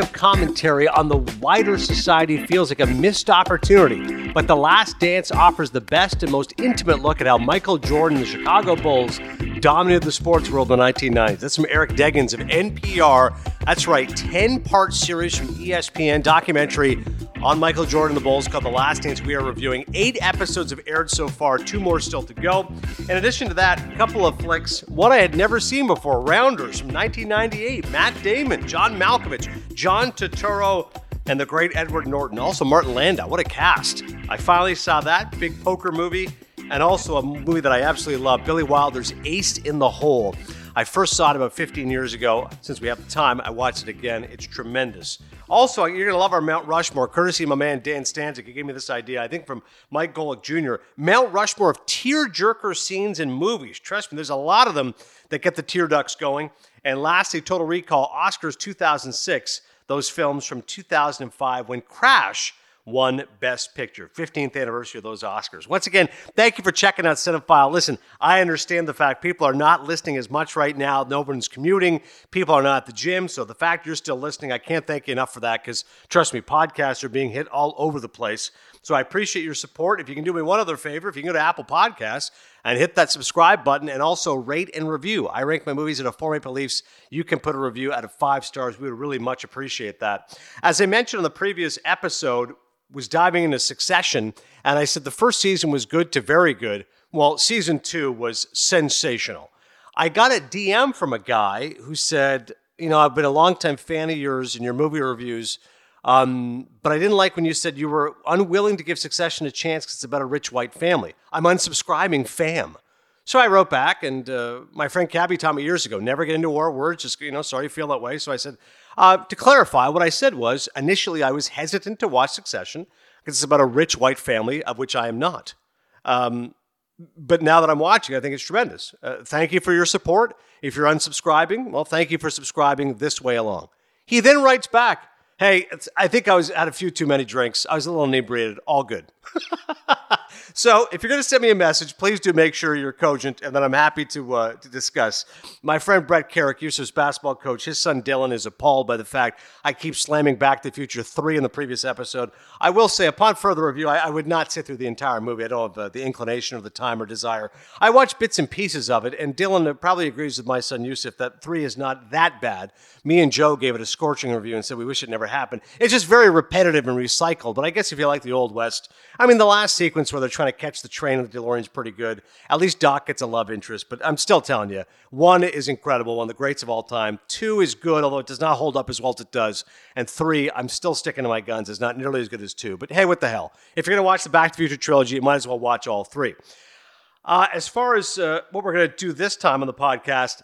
of commentary on the wider society feels like a missed opportunity. But The Last Dance offers the best and most intimate look at how Michael Jordan and the Chicago Bulls dominated the sports world in the 1990s. That's from Eric Deggans of NPR. That's right, 10 part series from ESPN documentary on Michael Jordan the Bulls called The Last Dance. We are reviewing eight episodes have aired so far, two more still to go. In addition to that, a couple of flicks, one I had never seen before Rounders from 1998, Matt Damon, John Malkovich, John Turturro, and the great Edward Norton. Also, Martin Landau. What a cast. I finally saw that big poker movie and also a movie that I absolutely love Billy Wilder's Ace in the Hole. I first saw it about 15 years ago. Since we have the time, I watched it again. It's tremendous. Also, you're going to love our Mount Rushmore, courtesy of my man Dan Stanzik. He gave me this idea, I think from Mike Golic Jr. Mount Rushmore of tear-jerker scenes in movies. Trust me, there's a lot of them that get the tear ducts going. And lastly, Total Recall, Oscars 2006, those films from 2005 when Crash won Best Picture. 15th anniversary of those Oscars. Once again, thank you for checking out Cinephile. Listen, I understand the fact people are not listening as much right now. No one's commuting. People are not at the gym. So the fact you're still listening, I can't thank you enough for that because trust me, podcasts are being hit all over the place. So I appreciate your support. If you can do me one other favor, if you can go to Apple Podcasts and hit that subscribe button and also rate and review. I rank my movies at a four Maple Leafs. You can put a review out of five stars. We would really much appreciate that. As I mentioned in the previous episode, was diving into Succession, and I said the first season was good to very good. Well, season two was sensational. I got a DM from a guy who said, You know, I've been a longtime fan of yours and your movie reviews, um, but I didn't like when you said you were unwilling to give Succession a chance because it's about a rich white family. I'm unsubscribing, fam. So I wrote back, and uh, my friend Cabby taught me years ago never get into war words, just, you know, sorry you feel that way. So I said, uh, to clarify, what I said was initially I was hesitant to watch Succession because it's about a rich white family, of which I am not. Um, but now that I'm watching, I think it's tremendous. Uh, thank you for your support. If you're unsubscribing, well, thank you for subscribing this way along. He then writes back, Hey, I think I was had a few too many drinks. I was a little inebriated. All good. so, if you're going to send me a message, please do make sure you're cogent, and then I'm happy to uh, to discuss. My friend Brett Carrick, User's basketball coach, his son Dylan is appalled by the fact I keep slamming Back to the Future three in the previous episode. I will say, upon further review, I, I would not sit through the entire movie. I don't have uh, the inclination or the time or desire. I watched bits and pieces of it, and Dylan probably agrees with my son Yusuf that three is not that bad. Me and Joe gave it a scorching review and said we wish it never happened. It's just very repetitive and recycled. But I guess if you like the Old West, I mean, the last sequence where they're trying to catch the train of the DeLorean's pretty good. At least Doc gets a love interest. But I'm still telling you, one is incredible, one of the greats of all time. Two is good, although it does not hold up as well as it does. And three, I'm still sticking to my guns. It's not nearly as good as two. But hey, what the hell? If you're going to watch the Back to the Future trilogy, you might as well watch all three. Uh, as far as uh, what we're going to do this time on the podcast,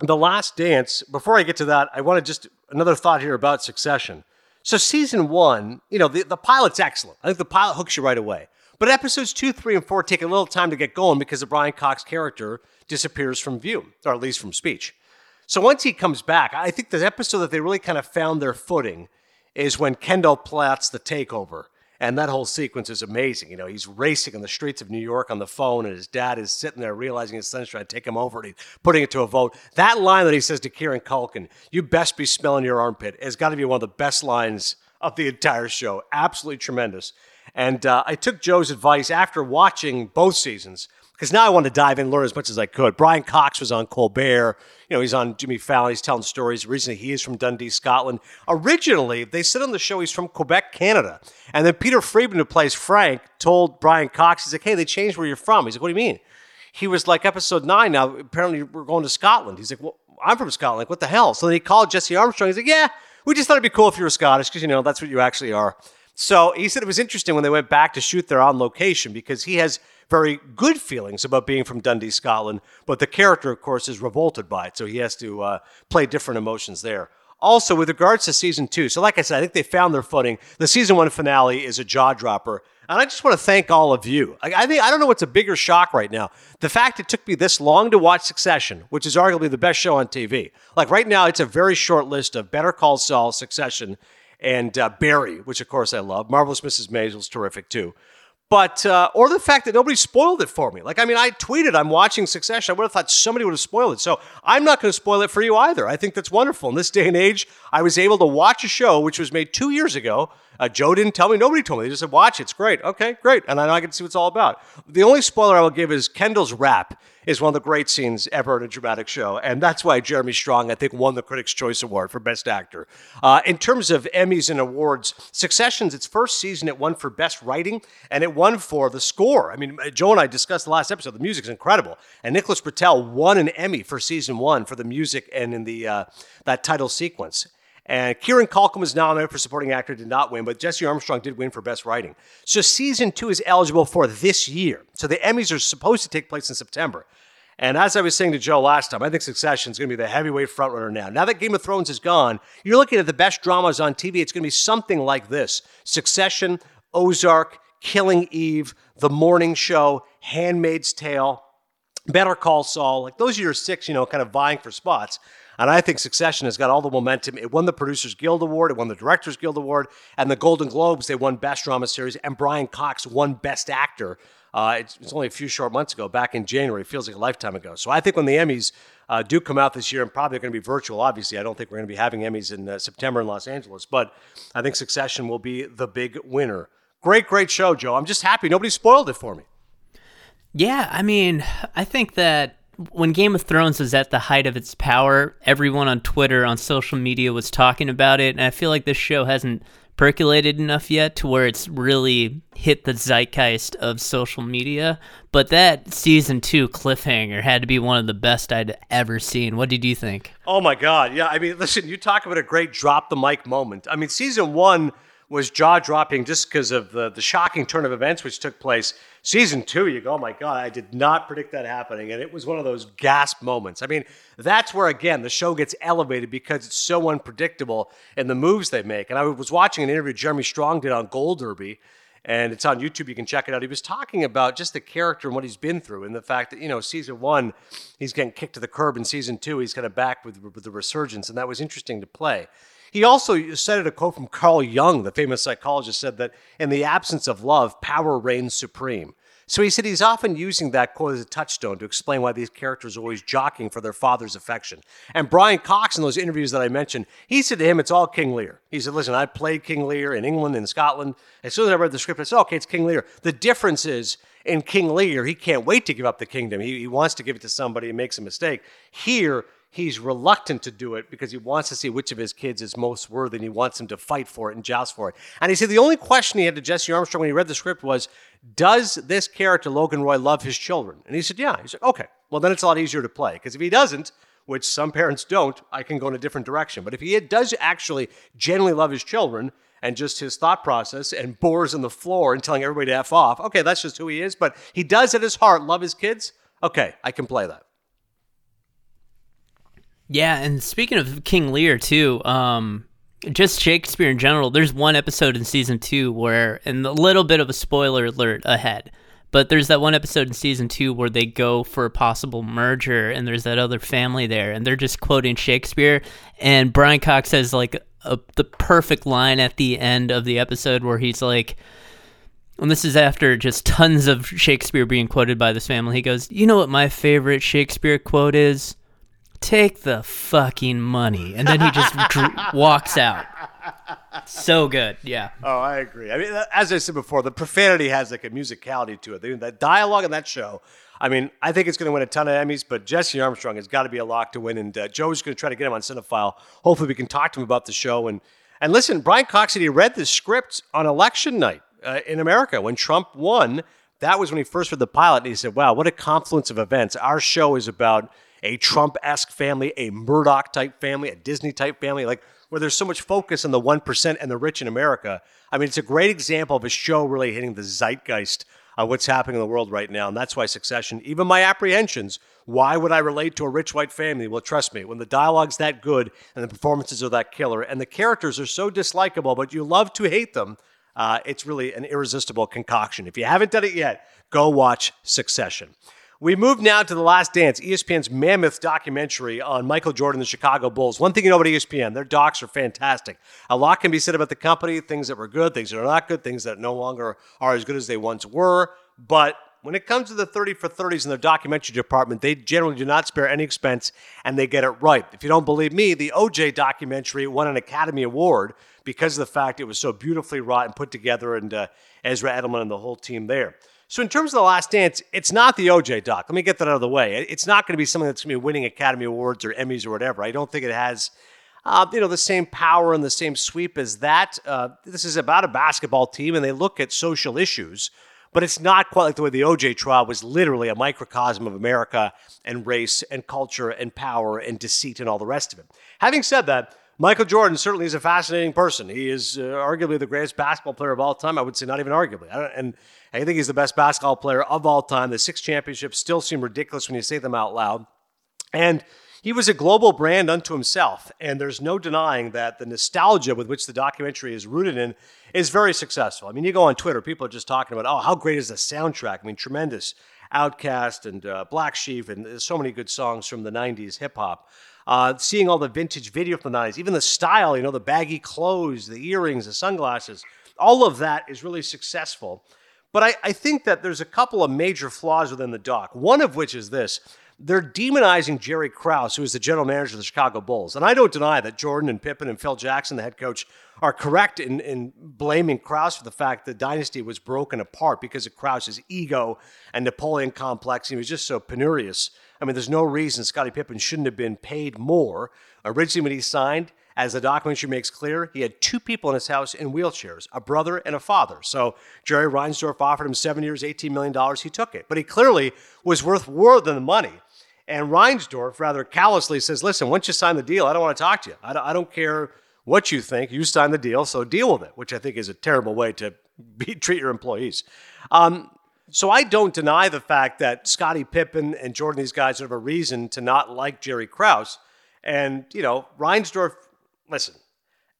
the Last Dance, before I get to that, I want to just another thought here about Succession. So, season one, you know, the, the pilot's excellent. I think the pilot hooks you right away. But episodes two, three, and four take a little time to get going because the Brian Cox character disappears from view, or at least from speech. So, once he comes back, I think the episode that they really kind of found their footing is when Kendall plots the takeover. And that whole sequence is amazing. You know, he's racing on the streets of New York on the phone, and his dad is sitting there realizing his son's trying to take him over, and he's putting it to a vote. That line that he says to Kieran Culkin, "You best be smelling your armpit," has got to be one of the best lines of the entire show. Absolutely tremendous. And uh, I took Joe's advice after watching both seasons because now I want to dive in learn as much as I could. Brian Cox was on Colbert. You know, he's on Jimmy Fallon. He's telling stories. Recently, he is from Dundee, Scotland. Originally, they said on the show he's from Quebec, Canada. And then Peter Friedman, who plays Frank, told Brian Cox, he's like, hey, they changed where you're from. He's like, what do you mean? He was like, episode nine, now apparently we're going to Scotland. He's like, well, I'm from Scotland. Like, what the hell? So then he called Jesse Armstrong. He's like, yeah, we just thought it'd be cool if you were Scottish because, you know, that's what you actually are. So he said it was interesting when they went back to shoot there on location because he has very good feelings about being from Dundee, Scotland, but the character, of course, is revolted by it. So he has to uh, play different emotions there. Also, with regards to season two, so like I said, I think they found their footing. The season one finale is a jaw dropper. And I just want to thank all of you. I, I, think I don't know what's a bigger shock right now. The fact it took me this long to watch Succession, which is arguably the best show on TV. Like right now, it's a very short list of Better Call Saul, Succession, and uh, Barry, which of course I love. Marvelous Mrs. Maisel's terrific too. but uh, or the fact that nobody spoiled it for me. Like, I mean, I tweeted, I'm watching Succession. I would have thought somebody would have spoiled it. So I'm not going to spoil it for you either. I think that's wonderful. In this day and age, I was able to watch a show which was made two years ago. Uh, Joe didn't tell me. Nobody told me. They just said, watch. It's great. Okay, great. And I I can see what it's all about. The only spoiler I will give is Kendall's rap is one of the great scenes ever in a dramatic show. And that's why Jeremy Strong, I think, won the Critics' Choice Award for Best Actor. Uh, in terms of Emmys and awards, Succession's its first season, it won for Best Writing and it won for the score. I mean, Joe and I discussed the last episode. The music's incredible. And Nicholas Britell won an Emmy for season one for the music and in the uh, that title sequence. And Kieran Culkin was nominated for supporting actor, did not win, but Jesse Armstrong did win for best writing. So season two is eligible for this year. So the Emmys are supposed to take place in September. And as I was saying to Joe last time, I think Succession is going to be the heavyweight frontrunner now. Now that Game of Thrones is gone, you're looking at the best dramas on TV. It's going to be something like this Succession, Ozark, Killing Eve, The Morning Show, Handmaid's Tale, Better Call Saul. Like those are your six, you know, kind of vying for spots. And I think Succession has got all the momentum. It won the Producers Guild Award, it won the Directors Guild Award, and the Golden Globes. They won Best Drama Series, and Brian Cox won Best Actor. Uh, it's, it's, only a few short months ago, back in January. It feels like a lifetime ago. So I think when the Emmys uh, do come out this year, and probably going to be virtual, obviously, I don't think we're going to be having Emmys in uh, September in Los Angeles, but I think Succession will be the big winner. Great, great show, Joe. I'm just happy nobody spoiled it for me. Yeah, I mean, I think that when Game of Thrones was at the height of its power, everyone on Twitter, on social media was talking about it, and I feel like this show hasn't percolated enough yet to where it's really hit the zeitgeist of social media. But that season two cliffhanger had to be one of the best I'd ever seen. What did you think? Oh my God. Yeah. I mean, listen, you talk about a great drop the mic moment. I mean, season one was jaw dropping just because of the, the shocking turn of events which took place. Season two, you go, oh my God, I did not predict that happening. And it was one of those gasp moments. I mean, that's where, again, the show gets elevated because it's so unpredictable in the moves they make. And I was watching an interview Jeremy Strong did on Gold Derby, and it's on YouTube. You can check it out. He was talking about just the character and what he's been through, and the fact that you know, season one, he's getting kicked to the curb, and season two, he's kind of back with, with the resurgence, and that was interesting to play. He also cited a quote from Carl Jung, the famous psychologist, said that in the absence of love, power reigns supreme. So he said he's often using that quote as a touchstone to explain why these characters are always jockeying for their father's affection. And Brian Cox, in those interviews that I mentioned, he said to him, it's all King Lear. He said, listen, I played King Lear in England and Scotland. As soon as I read the script, I said, okay, it's King Lear. The difference is in King Lear, he can't wait to give up the kingdom. He, he wants to give it to somebody and makes a mistake. Here, he's reluctant to do it because he wants to see which of his kids is most worthy and he wants him to fight for it and joust for it. And he said the only question he had to Jesse Armstrong when he read the script was, Does this character, Logan Roy, love his children? And he said, Yeah. He said, Okay, well, then it's a lot easier to play because if he doesn't, which some parents don't, I can go in a different direction. But if he does actually genuinely love his children, and just his thought process and bores in the floor and telling everybody to F off. Okay, that's just who he is, but he does at his heart love his kids. Okay, I can play that. Yeah, and speaking of King Lear too, um, just Shakespeare in general. There's one episode in season two where, and a little bit of a spoiler alert ahead, but there's that one episode in season two where they go for a possible merger, and there's that other family there, and they're just quoting Shakespeare, and Brian Cox has like a, the perfect line at the end of the episode where he's like. And this is after just tons of Shakespeare being quoted by this family. He goes, You know what my favorite Shakespeare quote is? Take the fucking money. And then he just dr- walks out. So good. Yeah. Oh, I agree. I mean, as I said before, the profanity has like a musicality to it. The dialogue in that show. I mean, I think it's going to win a ton of Emmys, but Jesse Armstrong has got to be a lock to win. And uh, Joe's going to try to get him on Cinephile. Hopefully, we can talk to him about the show. And and listen, Brian Cox said he read the script on election night uh, in America when Trump won. That was when he first read the pilot, and he said, "Wow, what a confluence of events! Our show is about." A Trump esque family, a Murdoch type family, a Disney type family, like where there's so much focus on the 1% and the rich in America. I mean, it's a great example of a show really hitting the zeitgeist of what's happening in the world right now. And that's why Succession, even my apprehensions, why would I relate to a rich white family? Well, trust me, when the dialogue's that good and the performances are that killer and the characters are so dislikable, but you love to hate them, uh, it's really an irresistible concoction. If you haven't done it yet, go watch Succession. We move now to The Last Dance, ESPN's mammoth documentary on Michael Jordan and the Chicago Bulls. One thing you know about ESPN, their docs are fantastic. A lot can be said about the company, things that were good, things that are not good, things that no longer are as good as they once were. But when it comes to the 30 for 30s in their documentary department, they generally do not spare any expense and they get it right. If you don't believe me, the OJ documentary won an Academy Award because of the fact it was so beautifully wrought and put together, and uh, Ezra Edelman and the whole team there. So in terms of the Last Dance, it's not the OJ doc. Let me get that out of the way. It's not going to be something that's going to be winning Academy Awards or Emmys or whatever. I don't think it has, uh, you know, the same power and the same sweep as that. Uh, this is about a basketball team, and they look at social issues, but it's not quite like the way the OJ trial was literally a microcosm of America and race and culture and power and deceit and all the rest of it. Having said that. Michael Jordan certainly is a fascinating person. He is uh, arguably the greatest basketball player of all time. I would say not even arguably. and I think he's the best basketball player of all time. The six championships still seem ridiculous when you say them out loud. And he was a global brand unto himself. And there's no denying that the nostalgia with which the documentary is rooted in is very successful. I mean, you go on Twitter, people are just talking about, oh, how great is the soundtrack? I mean, tremendous. OutKast and uh, Black Sheep, and so many good songs from the 90s hip hop. Uh, seeing all the vintage video from the 90s, even the style, you know, the baggy clothes, the earrings, the sunglasses, all of that is really successful. But I, I think that there's a couple of major flaws within the doc. One of which is this they're demonizing Jerry Krause, who is the general manager of the Chicago Bulls. And I don't deny that Jordan and Pippen and Phil Jackson, the head coach, are correct in, in blaming Krause for the fact the dynasty was broken apart because of Krause's ego and Napoleon complex. He was just so penurious. I mean, there's no reason Scottie Pippen shouldn't have been paid more. Originally, when he signed, as the documentary makes clear, he had two people in his house in wheelchairs, a brother and a father. So Jerry Reinsdorf offered him seven years, $18 million. He took it. But he clearly was worth more than the money. And Reinsdorf rather callously says, listen, once you sign the deal, I don't want to talk to you. I don't, I don't care what you think. You signed the deal, so deal with it, which I think is a terrible way to be, treat your employees. Um, so I don't deny the fact that Scottie Pippen and Jordan, these guys have a reason to not like Jerry Krause. And, you know, Reinsdorf listen,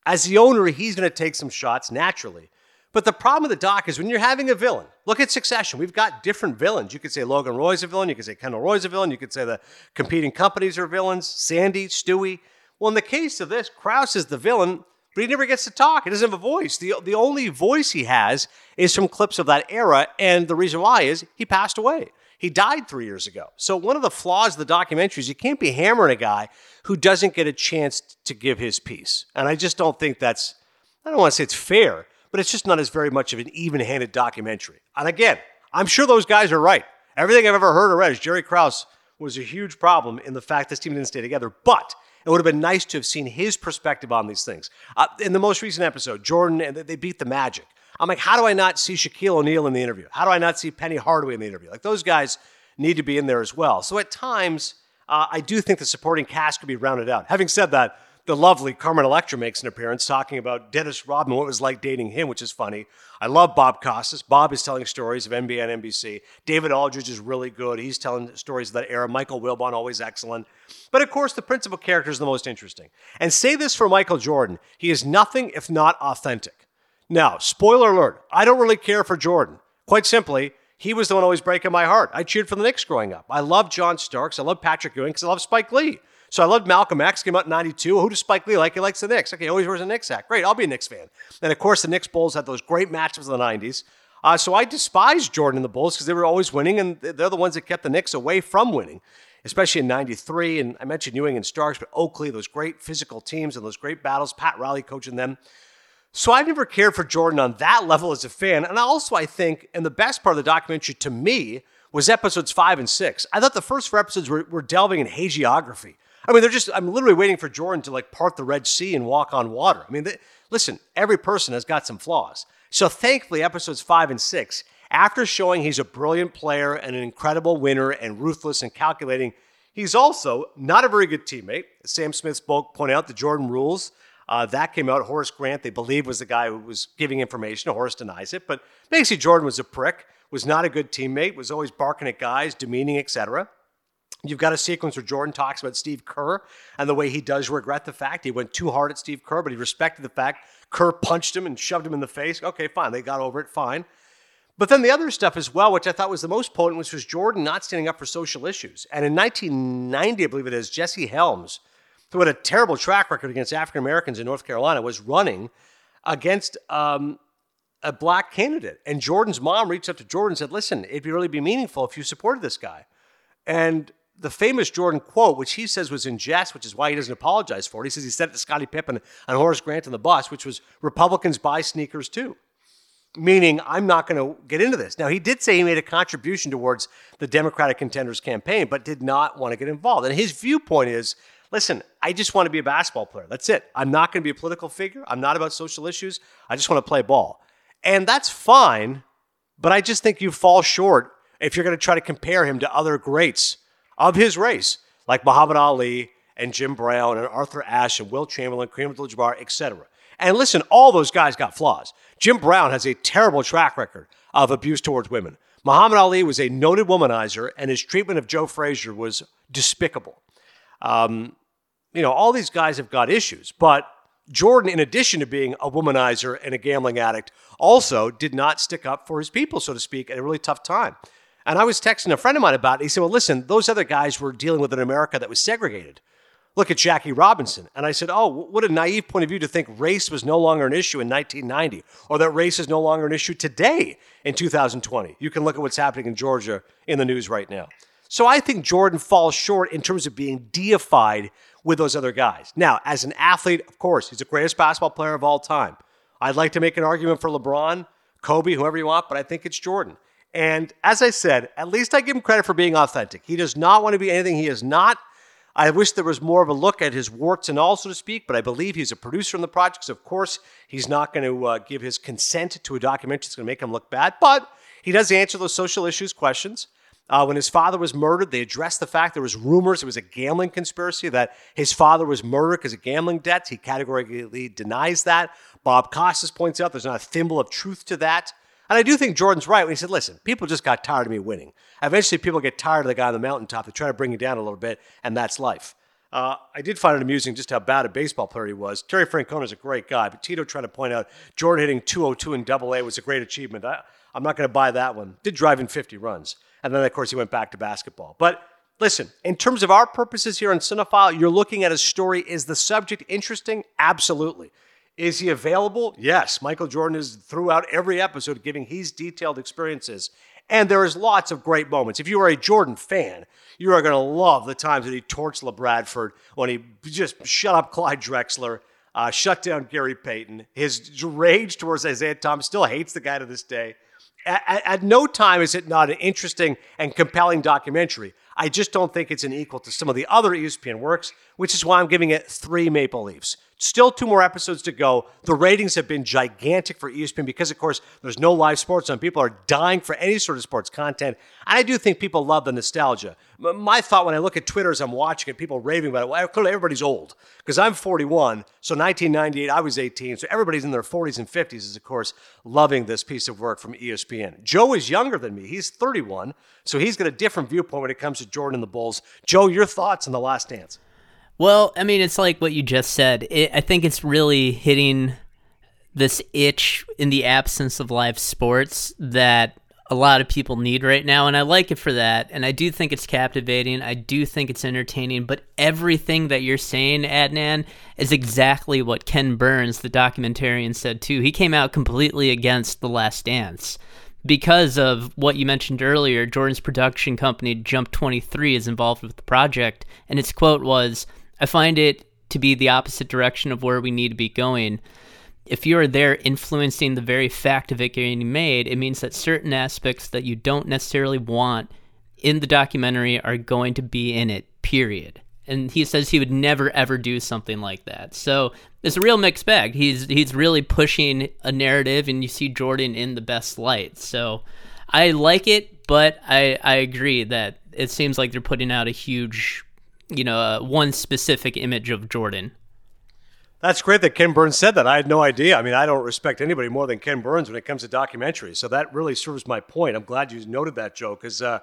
as the owner, he's going to take some shots naturally. But the problem with the doc is when you're having a villain, look at Succession. We've got different villains. You could say Logan Roy's a villain. You could say Kendall Roy's a villain. You could say the competing companies are villains. Sandy, Stewie. Well, in the case of this, Krause is the villain, but he never gets to talk. He doesn't have a voice. The, the only voice he has is from clips of that era. And the reason why is he passed away. He died three years ago. So one of the flaws of the documentary is you can't be hammering a guy who doesn't get a chance to give his piece. And I just don't think that's, I don't want to say it's fair, but it's just not as very much of an even handed documentary. And again, I'm sure those guys are right. Everything I've ever heard or read is Jerry Krause was a huge problem in the fact this team didn't stay together. But it would have been nice to have seen his perspective on these things. Uh, in the most recent episode, Jordan, and they beat the Magic. I'm like, how do I not see Shaquille O'Neal in the interview? How do I not see Penny Hardaway in the interview? Like, those guys need to be in there as well. So at times, uh, I do think the supporting cast could be rounded out. Having said that, the lovely Carmen Electra makes an appearance talking about Dennis Rodman, what it was like dating him, which is funny. I love Bob Costas. Bob is telling stories of NBA and NBC. David Aldridge is really good. He's telling stories of that era. Michael Wilbon, always excellent. But of course, the principal character is the most interesting. And say this for Michael Jordan he is nothing if not authentic. Now, spoiler alert, I don't really care for Jordan. Quite simply, he was the one always breaking my heart. I cheered for the Knicks growing up. I love John Starks. I love Patrick Ewing because I love Spike Lee. So I loved Malcolm X, came out in 92. Who does Spike Lee like? He likes the Knicks. Okay, always wears a Knicks hat. Great, I'll be a Knicks fan. And of course, the Knicks Bulls had those great matchups in the 90s. Uh, so I despised Jordan and the Bulls because they were always winning, and they're the ones that kept the Knicks away from winning, especially in 93. And I mentioned Ewing and Starks, but Oakley, those great physical teams and those great battles, Pat Riley coaching them. So I've never cared for Jordan on that level as a fan. And also, I think, and the best part of the documentary to me was episodes five and six. I thought the first four episodes were, were delving in hagiography. I mean, they're just, I'm literally waiting for Jordan to like part the Red Sea and walk on water. I mean, they, listen, every person has got some flaws. So thankfully, episodes five and six, after showing he's a brilliant player and an incredible winner and ruthless and calculating, he's also not a very good teammate. Sam Smith spoke, point out the Jordan rules. Uh, that came out. Horace Grant, they believe, was the guy who was giving information. Horace denies it, but basically Jordan was a prick, was not a good teammate, was always barking at guys, demeaning, etc. You've got a sequence where Jordan talks about Steve Kerr and the way he does regret the fact he went too hard at Steve Kerr, but he respected the fact Kerr punched him and shoved him in the face. Okay, fine, they got over it, fine. But then the other stuff as well, which I thought was the most potent, which was Jordan not standing up for social issues. And in 1990, I believe it is, Jesse Helms, who had a terrible track record against African Americans in North Carolina, was running against um, a black candidate. And Jordan's mom reached out to Jordan and said, Listen, it'd really be meaningful if you supported this guy. And the famous Jordan quote, which he says was in jest, which is why he doesn't apologize for it. He says he said it to Scottie Pippen and Horace Grant on the bus, which was Republicans buy sneakers too. Meaning, I'm not going to get into this. Now, he did say he made a contribution towards the Democratic contenders campaign, but did not want to get involved. And his viewpoint is listen, I just want to be a basketball player. That's it. I'm not going to be a political figure. I'm not about social issues. I just want to play ball. And that's fine, but I just think you fall short if you're going to try to compare him to other greats of his race, like Muhammad Ali and Jim Brown and Arthur Ashe and Wilt Chamberlain, Kareem Abdul-Jabbar, etc. And listen, all those guys got flaws. Jim Brown has a terrible track record of abuse towards women. Muhammad Ali was a noted womanizer, and his treatment of Joe Frazier was despicable. Um, you know, all these guys have got issues, but Jordan, in addition to being a womanizer and a gambling addict, also did not stick up for his people, so to speak, at a really tough time. And I was texting a friend of mine about it. He said, Well, listen, those other guys were dealing with an America that was segregated. Look at Jackie Robinson. And I said, Oh, what a naive point of view to think race was no longer an issue in 1990 or that race is no longer an issue today in 2020. You can look at what's happening in Georgia in the news right now. So I think Jordan falls short in terms of being deified with those other guys. Now, as an athlete, of course, he's the greatest basketball player of all time. I'd like to make an argument for LeBron, Kobe, whoever you want, but I think it's Jordan. And as I said, at least I give him credit for being authentic. He does not want to be anything he is not. I wish there was more of a look at his warts and all, so to speak, but I believe he's a producer in the project. Of course, he's not going to uh, give his consent to a documentary that's going to make him look bad, but he does answer those social issues questions. Uh, when his father was murdered, they addressed the fact there was rumors it was a gambling conspiracy that his father was murdered because of gambling debts. He categorically denies that. Bob Costas points out there's not a thimble of truth to that. And I do think Jordan's right when he said, listen, people just got tired of me winning. Eventually, people get tired of the guy on the mountaintop. They try to bring you down a little bit, and that's life. Uh, I did find it amusing just how bad a baseball player he was. Terry Francona is a great guy, but Tito trying to point out Jordan hitting 202 in double A was a great achievement. I, I'm not going to buy that one. Did drive in 50 runs. And then, of course, he went back to basketball. But listen, in terms of our purposes here on Cinephile, you're looking at a story. Is the subject interesting? Absolutely. Is he available? Yes. Michael Jordan is throughout every episode giving his detailed experiences. And there is lots of great moments. If you are a Jordan fan, you are going to love the times that he torched LaBradford when he just shut up Clyde Drexler, uh, shut down Gary Payton. His rage towards Isiah Thomas still hates the guy to this day. At, at, no time is it not an interesting and compelling documentary. I just don't think it's an equal to some of the other ESPN works, which is why I'm giving it three Maple Leafs. Still two more episodes to go. The ratings have been gigantic for ESPN because, of course, there's no live sports on. People are dying for any sort of sports content. And I do think people love the nostalgia. My thought when I look at Twitter as I'm watching it, people raving about it, well, clearly everybody's old because I'm 41. So 1998, I was 18. So everybody's in their 40s and 50s is, of course, loving this piece of work from ESPN. Joe is younger than me. He's 31. So he's got a different viewpoint when it comes to Jordan and the Bulls. Joe, your thoughts on The Last Dance? Well, I mean, it's like what you just said. It, I think it's really hitting this itch in the absence of live sports that a lot of people need right now. And I like it for that. And I do think it's captivating. I do think it's entertaining. But everything that you're saying, Adnan, is exactly what Ken Burns, the documentarian, said too. He came out completely against The Last Dance because of what you mentioned earlier. Jordan's production company, Jump 23, is involved with the project. And its quote was, I find it to be the opposite direction of where we need to be going. If you are there influencing the very fact of it getting made, it means that certain aspects that you don't necessarily want in the documentary are going to be in it, period. And he says he would never ever do something like that. So it's a real mixed bag. He's he's really pushing a narrative and you see Jordan in the best light. So I like it, but I, I agree that it seems like they're putting out a huge you know, uh, one specific image of Jordan. That's great that Ken Burns said that. I had no idea. I mean, I don't respect anybody more than Ken Burns when it comes to documentaries. So that really serves my point. I'm glad you noted that, Joe, because uh,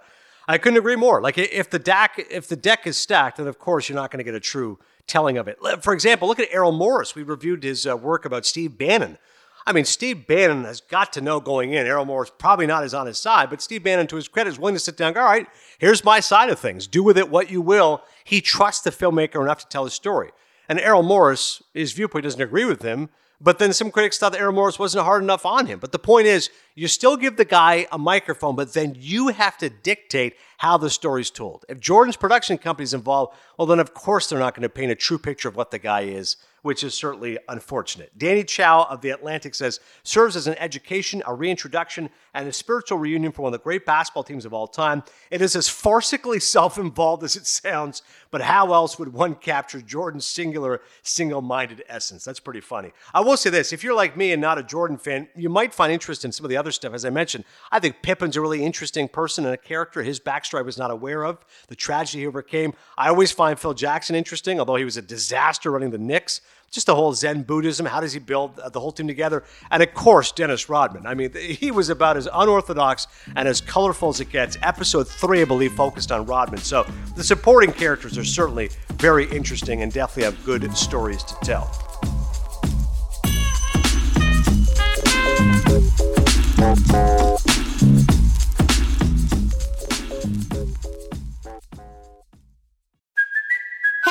I couldn't agree more. Like if the deck if the deck is stacked, then of course you're not going to get a true telling of it. For example, look at Errol Morris. We reviewed his uh, work about Steve Bannon. I mean, Steve Bannon has got to know going in. Errol Morris probably not is on his side, but Steve Bannon, to his credit, is willing to sit down go, all right, here's my side of things. Do with it what you will. He trusts the filmmaker enough to tell his story. And Errol Morris, his viewpoint doesn't agree with him, but then some critics thought that Errol Morris wasn't hard enough on him. But the point is, you still give the guy a microphone, but then you have to dictate how the story's told. If Jordan's production company's involved, well, then of course they're not going to paint a true picture of what the guy is which is certainly unfortunate. Danny Chow of The Atlantic says, serves as an education, a reintroduction, and a spiritual reunion for one of the great basketball teams of all time. It is as farcically self involved as it sounds, but how else would one capture Jordan's singular, single minded essence? That's pretty funny. I will say this if you're like me and not a Jordan fan, you might find interest in some of the other stuff. As I mentioned, I think Pippen's a really interesting person and a character. His backstory I was not aware of, the tragedy he overcame. I always find Phil Jackson interesting, although he was a disaster running the Knicks just the whole Zen Buddhism. How does he build uh, the whole team together? And of course, Dennis Rodman. I mean, he was about as unorthodox and as colorful as it gets. Episode three, I believe, focused on Rodman. So the supporting characters are certainly very interesting and definitely have good stories to tell.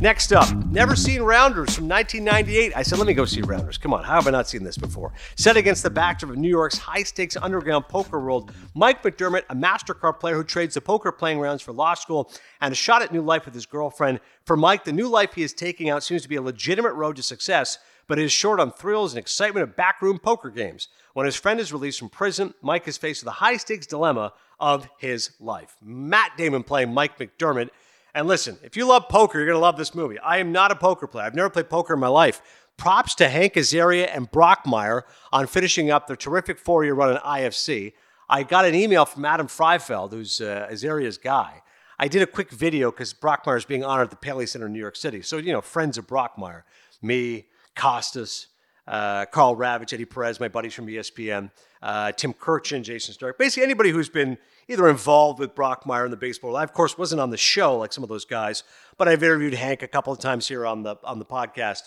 Next up, never seen Rounders from 1998. I said, let me go see Rounders. Come on, how have I not seen this before? Set against the backdrop of New York's high stakes underground poker world, Mike McDermott, a MasterCard player who trades the poker playing rounds for law school and a shot at new life with his girlfriend. For Mike, the new life he is taking out seems to be a legitimate road to success, but it is short on thrills and excitement of backroom poker games. When his friend is released from prison, Mike is faced with the high stakes dilemma of his life. Matt Damon playing Mike McDermott and listen, if you love poker, you're going to love this movie. I am not a poker player. I've never played poker in my life. Props to Hank Azaria and Brockmire on finishing up their terrific four year run in IFC. I got an email from Adam Freifeld, who's uh, Azaria's guy. I did a quick video because Brockmire is being honored at the Paley Center in New York City. So, you know, friends of Brockmire, me, Costas, uh, Karl Ravech, Eddie Perez, my buddies from ESPN, uh, Tim Kurkjian, Jayson Stark, basically anybody who's been either involved with Brockmire in the baseball. I, of course, wasn't on the show like some of those guys, but I've interviewed Hank a couple of times here on the on the podcast.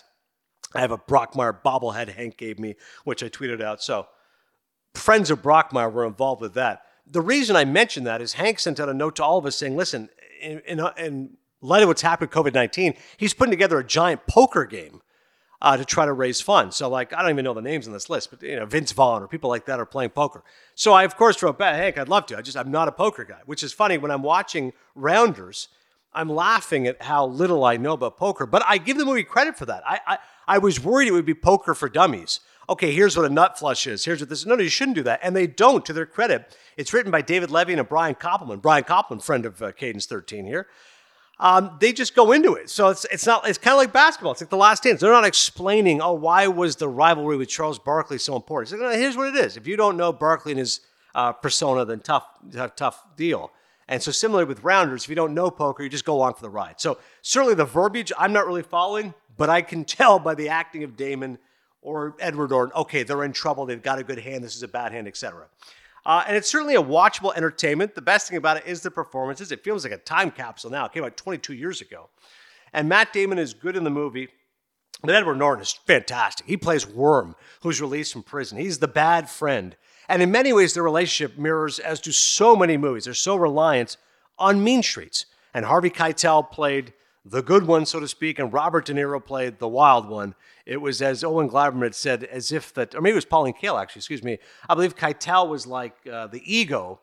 I have a Brockmire bobblehead Hank gave me, which I tweeted out. So friends of Brockmire were involved with that. The reason I mentioned that is Hank sent out a note to all of us saying, listen, in, in, in light of what's happened with COVID 19, he's putting together a giant poker game uh, to try to raise funds. So, like, I don't even know the names on this list, but you know, Vince Vaughn or people like that are playing poker. So, I of course wrote back, "Hank, I'd love to. I just I'm not a poker guy." Which is funny when I'm watching Rounders. I'm laughing at how little I know about poker, but I give the movie credit for that. I, I, I was worried it would be poker for dummies. Okay, here's what a nut flush is. Here's what this. No, no, you shouldn't do that, and they don't. To their credit, it's written by David Levien and Brian Koppelman. Brian Koppelman, friend of uh, Cadence 13 here um, they just go into it. So it's it's not it's kind of like basketball. It's like the last dance. They're not explaining, oh, why was the rivalry with Charles Barkley so important? Like, here's what it is. If you don't know Barkley and his uh, persona, then tough, tough, deal. And so similarly with rounders, if you don't know poker, you just go along for the ride. So certainly the verbiage I'm not really following, but I can tell by the acting of Damon or Edward Norton, okay, they're in trouble. They've got a good hand. This is a bad hand, etc. Uh, and it's certainly a watchable entertainment. The best thing about it is the performances. It feels like a time capsule now. It came out 22 years ago. And Matt Damon is good in the movie. But Edward Norton is fantastic. He plays Worm, who's released from prison. He's the bad friend. And in many ways, their relationship mirrors, as do so many movies, they're so reliant on Mean Streets. And Harvey Keitel played the good one, so to speak, and Robert De Niro played the wild one. It was, as Owen Gleiberman had said, as if that, or maybe it was Pauline Kael, actually, excuse me. I believe Keitel was like uh, the ego,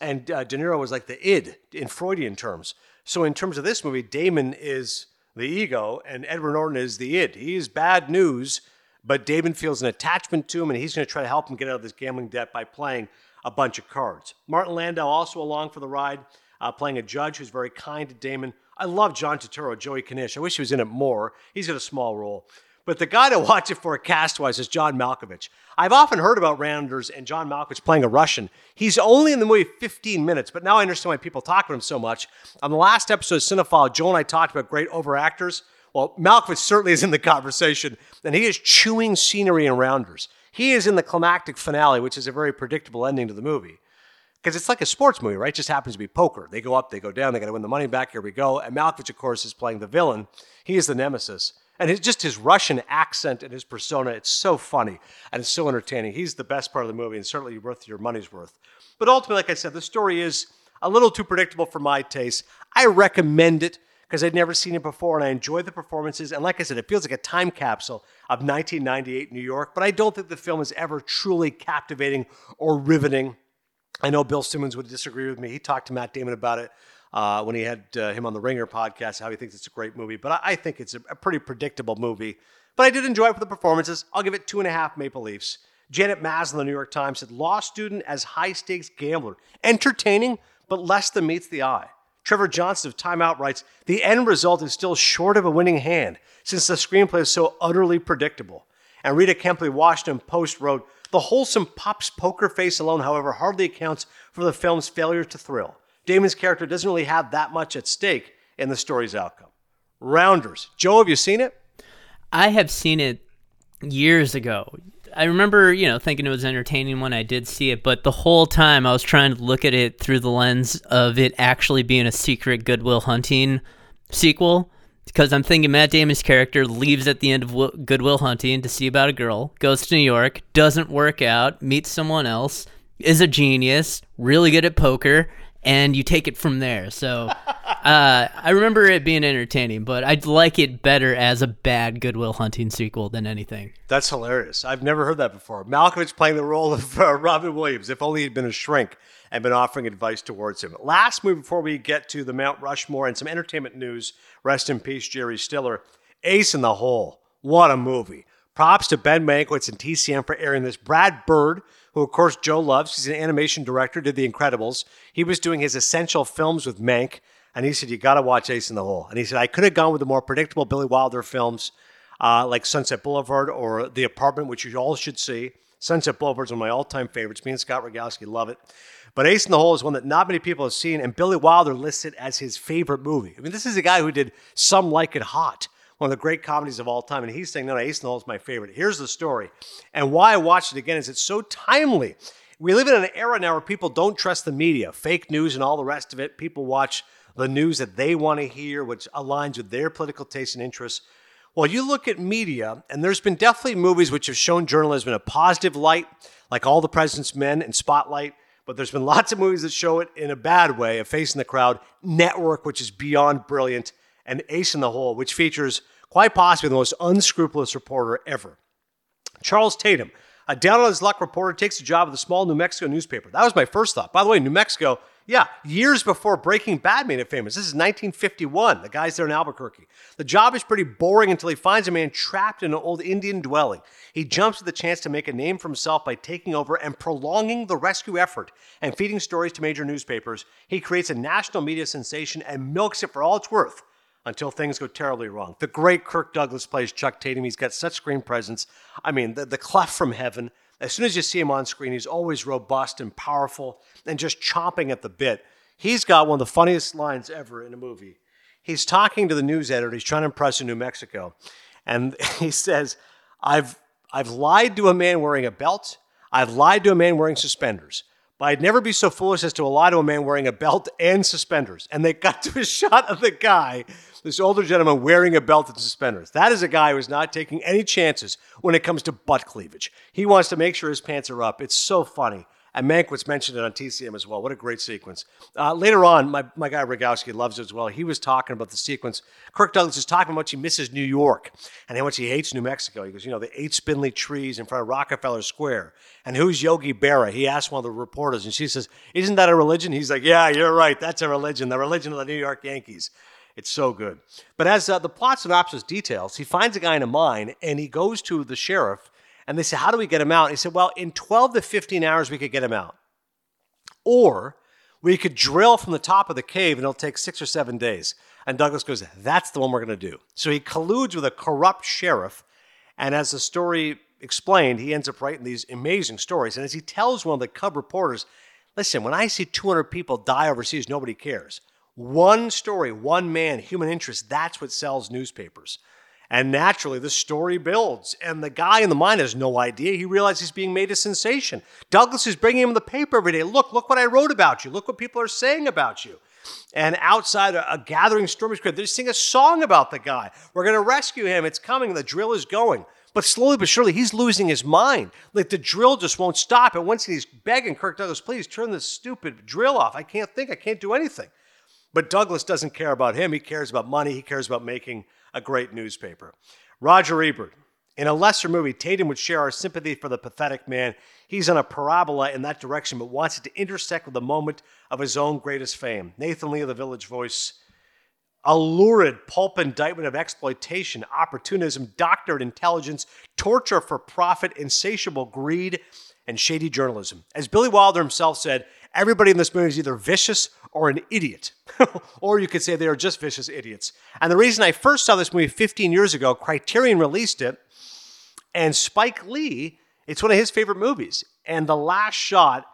and uh, De Niro was like the id in Freudian terms. So, in terms of this movie, Damon is the ego, and Edward Norton is the id. He is bad news, but Damon feels an attachment to him, and he's going to try to help him get out of this gambling debt by playing a bunch of cards. Martin Landau also along for the ride, uh, playing a judge who's very kind to Damon. I love John Turturro, Joey Knish. I wish he was in it more. He's got a small role. But the guy to watch it for cast wise is John Malkovich. I've often heard about Rounders and John Malkovich playing a Russian. He's only in the movie 15 minutes, but now I understand why people talk about him so much. On the last episode of Cinephile, Joel and I talked about great over actors. Well, Malkovich certainly is in the conversation, and he is chewing scenery in Rounders. He is in the climactic finale, which is a very predictable ending to the movie. Because it's like a sports movie, right? It just happens to be poker. They go up, they go down, they got to win the money back. Here we go. And Malkovich, of course, is playing the villain. He is the nemesis. And his, just his Russian accent and his persona, it's so funny and it's so entertaining. He's the best part of the movie and certainly worth your money's worth. But ultimately, like I said, the story is a little too predictable for my taste. I recommend it because I'd never seen it before and I enjoyed the performances. And like I said, it feels like a time capsule of 1998 New York, but I don't think the film is ever truly captivating or riveting. I know Bill Simmons would disagree with me. He talked to Matt Damon about it uh, when he had uh, him on the Ringer podcast, how he thinks it's a great movie. But I, I think it's a, a, pretty predictable movie. But I did enjoy it for the performances. I'll give it two and a half Maple Leafs. Janet Maslin, the New York Times, said law student as high stakes gambler. Entertaining, but less than meets the eye. Trevor Johnson of Time Out writes The end result is still short of a winning hand since the screenplay is so utterly predictable. And Rita Kempley, Washington Post, wrote The wholesome pop's poker face alone, however, hardly accounts for the film's failure to thrill. Damon's character doesn't really have that much at stake in the story's outcome. Rounders. Joe, have you seen it? I have seen it years ago. I remember, you know, thinking it was entertaining when I did see it, but the whole time I was trying to look at it through the lens of it actually being a secret Good Will Hunting sequel. Because I'm thinking Matt Damon's character leaves at the end of Good Will Hunting to see about a girl, goes to New York, doesn't work out, meets someone else, is a genius, really good at poker, and you take it from there. So uh, I remember it being entertaining, but I'd like it better as a bad Good Will Hunting sequel than anything. That's hilarious. I've never heard that before. Malkovich playing the role of uh, Robin Williams. If only he'd been a shrink and been offering advice towards him. Last move before we get to the Mount Rushmore and some entertainment news. Rest in peace, Jerry Stiller. Ace in the Hole. What a movie. Props to Ben Mankiewicz and TCM for airing this. Brad Bird who of course Joe loves. He's an animation director, did The Incredibles. He was doing his essential films with Mank, and he said, You got to watch Ace in the Hole. And he said, I could have gone with the more predictable Billy Wilder films uh, like Sunset Boulevard or The Apartment, which you all should see. Sunset Boulevard is one of my all time favorites. Me and Scott Rogowski love it. But Ace in the Hole is one that not many people have seen, and Billy Wilder lists it as his favorite movie. I mean, this is a guy who did Some Like It Hot one of the great comedies of all time. And he's saying, no, no, Ace in the Hole is my favorite. Here's the story. And why I watched it again is it's so timely. We live in an era now where people don't trust the media, fake news and all the rest of it. People watch the news that they want to hear, which aligns with their political tastes and interests. Well, you look at media, and there's been definitely movies which have shown journalism in a positive light, like All the President's Men and Spotlight. But there's been lots of movies that show it in a bad way, a face in the crowd, Network, which is beyond brilliant, and Ace in the Hole, which features quite possibly the most unscrupulous reporter ever. Charles Tatum, a down on his luck reporter, takes a job at a small New Mexico newspaper. That was my first thought. By the way, New Mexico, yeah, years before Breaking Bad made it famous. This is 1951. The guy's there in Albuquerque. The job is pretty boring until he finds a man trapped in an old Indian dwelling. He jumps at the chance to make a name for himself by taking over and prolonging the rescue effort and feeding stories to major newspapers. He creates a national media sensation and milks it for all it's worth until things go terribly wrong. The great Kirk Douglas plays Chuck Tatum. He's got such screen presence. I mean, the, the clef from heaven. As soon as you see him on screen, he's always robust and powerful and just chomping at the bit. He's got one of the funniest lines ever in a movie. He's talking to the news editor. He's trying to impress in New Mexico. And he says, I've, I've lied to a man wearing a belt. I've lied to a man wearing suspenders. But I'd never be so foolish as to lie to a man wearing a belt and suspenders. And they got to a shot of the guy this older gentleman wearing a belt and suspenders. That is a guy who is not taking any chances when it comes to butt cleavage. He wants to make sure his pants are up. It's so funny. And Mankiewicz mentioned it on TCM as well. What a great sequence. Uh, later on, my, my guy Rogowski loves it as well. He was talking about the sequence. Kirk Douglas is talking about how much he misses New York and how much he hates New Mexico. He goes, you know, the eight spindly trees in front of Rockefeller Square. And who's Yogi Berra? He asked one of the reporters, and she says, Isn't that a religion? He's like, Yeah, you're right. That's a religion, the religion of the New York Yankees. It's so good. But as uh, the plot synopsis details, he finds a guy in a mine and he goes to the sheriff and they say, How do we get him out? He said, Well, in 12 to 15 hours, we could get him out. Or we could drill from the top of the cave and it'll take six or seven days. And Douglas goes, That's the one we're going to do. So he colludes with a corrupt sheriff And as the story explained, he ends up writing these amazing stories. And as he tells one of the Cub reporters, listen, when I see 200 people die overseas, nobody cares. One story, one man, human interest, that's what sells newspapers. And naturally, the story builds. And the guy in the mine has no idea. He realizes he's being made a sensation. Douglas is bringing him the paper every day. Look, look what I wrote about you. Look what people are saying about you. And outside a, a gathering storm is They sing a song about the guy. We're going to rescue him. It's coming. The drill is going. But slowly but surely, he's losing his mind. Like the drill just won't stop. And once he's begging Kirk Douglas, please turn this stupid drill off. I can't think. I can't do anything. But Douglas doesn't care about him. He cares about money. He cares about making a great newspaper. Roger Ebert. In a lesser movie, Tatum would share our sympathy for the pathetic man. He's on a parabola in that direction, but wants it to intersect with the moment of his own greatest fame. Nathan Lee of the Village Voice. A lurid pulp indictment of exploitation, opportunism, doctored intelligence, torture for profit, insatiable greed, and shady journalism. As Billy Wilder himself said, everybody in this movie is either vicious or an idiot. or you could say they are just vicious idiots. And the reason I first saw this movie 15 years ago, Criterion released it, and Spike Lee, it's one of his favorite movies. And the last shot,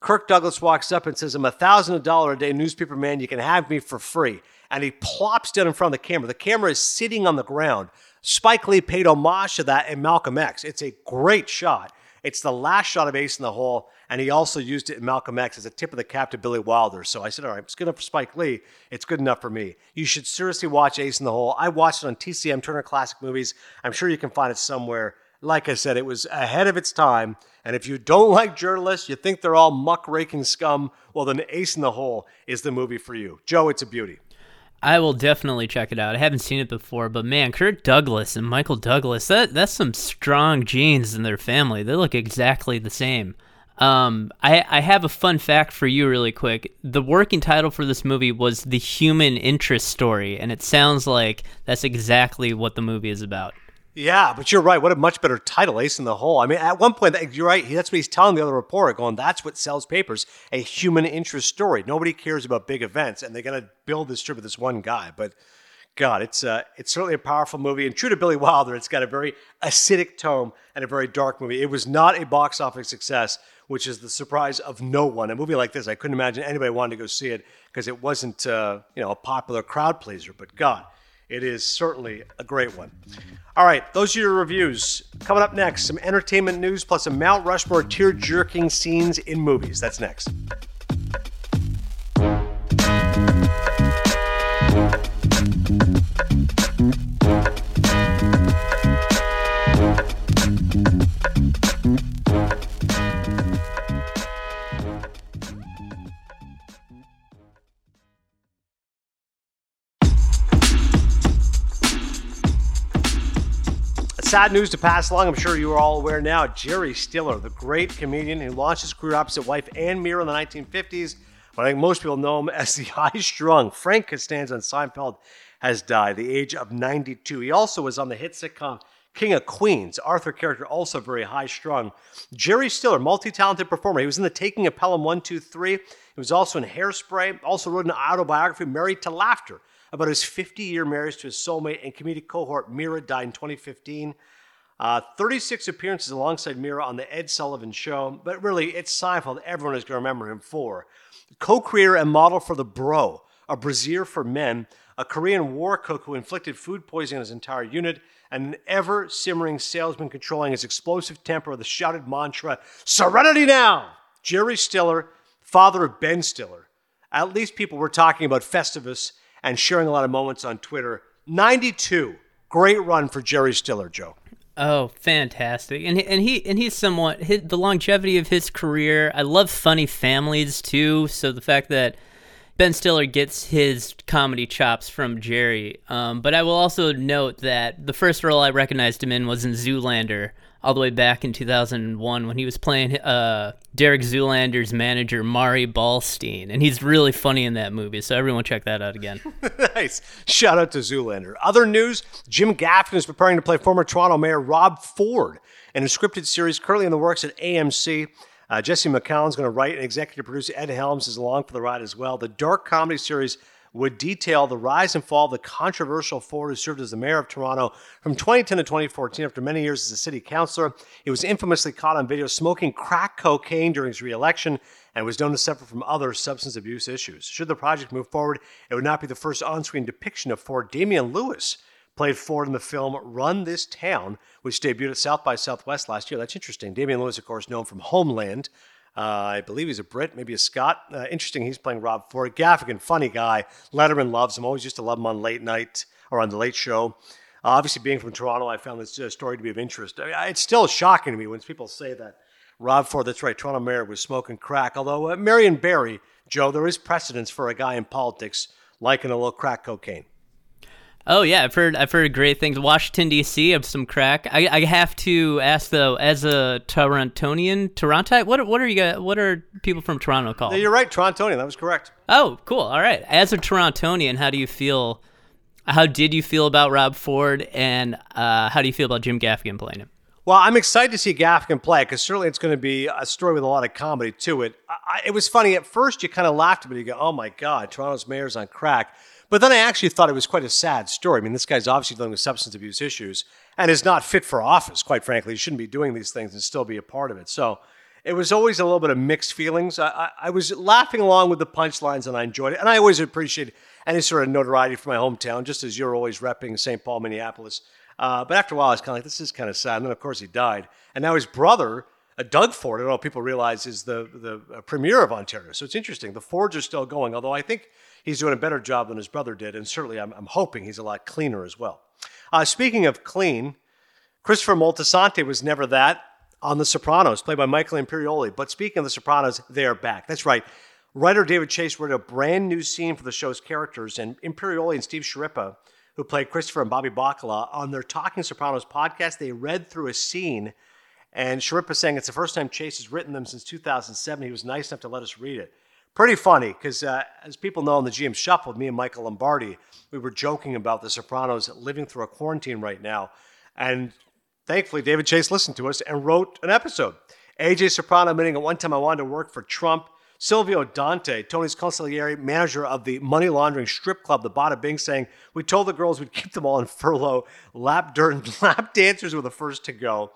Kirk Douglas walks up and says, I'm a thousand dollar a day newspaper man. You can have me for free. And he plops down in front of the camera. The camera is sitting on the ground. Spike Lee paid homage to that in Malcolm X. It's a great shot. It's the last shot of Ace in the Hole, and he also used it in Malcolm X as a tip of the cap to Billy Wilder. So I said, all right, it's good enough for Spike Lee. It's good enough for me. You should seriously watch Ace in the Hole. I watched it on TCM Turner Classic Movies. I'm sure you can find it somewhere. Like I said, it was ahead of its time. And if you don't like journalists, you think they're all muckraking scum, well, then Ace in the Hole is the movie for you. Joe, it's a beauty. I will definitely check it out. I haven't seen it before, but man, Kirk Douglas and Michael Douglas, that that's some strong genes in their family. They look exactly the same. Um, I, I have a fun fact for you, really quick. The working title for this movie was The Human Interest Story, and it sounds like that's exactly what the movie is about. Yeah, but you're right. What a much better title, Ace in the Hole. I mean, at one point, you're right. That's what he's telling the other reporter, going, that's what sells papers, a human interest story. Nobody cares about big events, and they got to build this trip with this one guy. But God, it's uh, it's certainly a powerful movie. And true to Billy Wilder, it's got a very acidic tone and a very dark movie. It was not a box office success, which is the surprise of no one. A movie like this, I couldn't imagine anybody wanting to go see it because it wasn't, uh, you know, a popular crowd pleaser. But God, it is certainly a great one. All right, those are your reviews. Coming up next, some entertainment news plus some Mount Rushmore tear jerking scenes in movies. That's next. Sad news to pass along. I'm sure you are all aware now. Jerry Stiller, the great comedian who launched his career opposite wife Anne Meara in the 1950s, but I think most people know him as the high strung Frank Costanza on Seinfeld, has died, at the age of 92. He also was on the hit sitcom King of Queens. Arthur character also very high strung. Jerry Stiller, multi talented performer. He was in The Taking of Pelham 123. He was also in Hairspray. Also wrote an autobiography, Married to Laughter about his 50 year marriage to his soulmate and comedic cohort Meara, died in 2015. Uh, 36 appearances alongside Meara on The Ed Sullivan Show, but really, it's Seinfeld everyone is going to remember him for. Co creator and model for The Bro, a brassiere for men, a Korean war cook who inflicted food poisoning on his entire unit, and an ever simmering salesman controlling his explosive temper with a shouted mantra Serenity now! Jerry Stiller, father of Ben Stiller. At least people were talking about Festivus and sharing a lot of moments on Twitter. 92. Great run for Jerry Stiller, Joe. Oh, fantastic! And and he and he's somewhat his, the longevity of his career. I love funny families too. So the fact that Ben Stiller gets his comedy chops from Jerry. Um, but I will also note that the first role I recognized him in was in Zoolander, all the way back in 2001 when he was playing uh, Derek Zoolander's manager, Maury Ballstein. And he's really funny in that movie. So everyone check that out again. nice. Shout out to Zoolander. Other news Jim Gaffigan is preparing to play former Toronto Mayor Rob Ford in a scripted series currently in the works at AMC. Uh, Jesse McCallum's going to write and executive produce. Ed Helms is along for the ride as well. The dark comedy series would detail the rise and fall of the controversial Ford who served as the mayor of Toronto from 2010 to 2014 after many years as a city councilor. He was infamously caught on video smoking crack cocaine during his reelection and was known to suffer from other substance abuse issues. Should the project move forward, it would not be the first on screen depiction of Ford. Damian Lewis played Ford in the film Run This Town, which debuted at South by Southwest last year. That's interesting. Damian Lewis, of course, known from Homeland. Uh, I believe he's a Brit, maybe a Scot. Uh, interesting, he's playing Rob Ford. Gaffigan, funny guy. Letterman loves him. Always used to love him on late night or on the late show. Uh, obviously, being from Toronto, I found this uh, story to be of interest. I mean, it's still shocking to me when people say that Rob Ford, that's right, Toronto mayor, was smoking crack. Although uh, Marion Barry, Joe, there is precedence for a guy in politics liking a little crack cocaine. Oh yeah, I've heard I've heard great things. Washington D.C. of some crack. I, I have to ask though, as a Torontonian, Toronto, what what are you guys, what are people from Toronto called? You're right, Torontonian. That was correct. Oh, cool. All right. As a Torontonian, how do you feel? How did you feel about Rob Ford, and uh, how do you feel about Jim Gaffigan playing him? Well, I'm excited to see Gaffigan play because certainly it's going to be a story with a lot of comedy to it. I, it was funny at first; you kind of laughed, but you go, "Oh my God, Toronto's mayor's on crack." But then I actually thought it was quite a sad story. I mean, this guy's obviously dealing with substance abuse issues and is not fit for office, quite frankly. He shouldn't be doing these things and still be a part of it. So it was always a little bit of mixed feelings. I, I, I was laughing along with the punchlines and I enjoyed it. And I always appreciate any sort of notoriety from my hometown, just as you're always repping St. Paul, Minneapolis. Uh, but after a while, I was kind of like, this is kind of sad. And then, of course, he died. And now his brother, uh, Doug Ford, I don't know if people realize, is the, the uh, premier of Ontario. So it's interesting. The Fords are still going, although I think he's doing a better job than his brother did. And certainly, I'm, I'm hoping he's a lot cleaner as well. Uh, speaking of clean, Christopher Moltisanti was never that on The Sopranos, played by Michael Imperioli. But speaking of The Sopranos, they are back. That's right. Writer David Chase wrote a brand new scene for the show's characters, and Imperioli and Steve Schirripa, who played Christopher and Bobby Bacala, on their Talking Sopranos podcast, they read through a scene. And Schirripa saying it's the first time Chase has written them since 2007. He was nice enough to let us read it pretty funny because, uh, as people know in the GM Shuffle, me and Michael Lombardi, we were joking about The Sopranos living through a quarantine right now. And thankfully, David Chase listened to us and wrote an episode. AJ Soprano admitting at one time I wanted to work for Trump. Silvio Dante, Tony's consigliere, manager of the money laundering strip club, the Bada Bing, saying, We told the girls we'd keep them all in furlough. Lap, dirt, lap dancers were the first to go.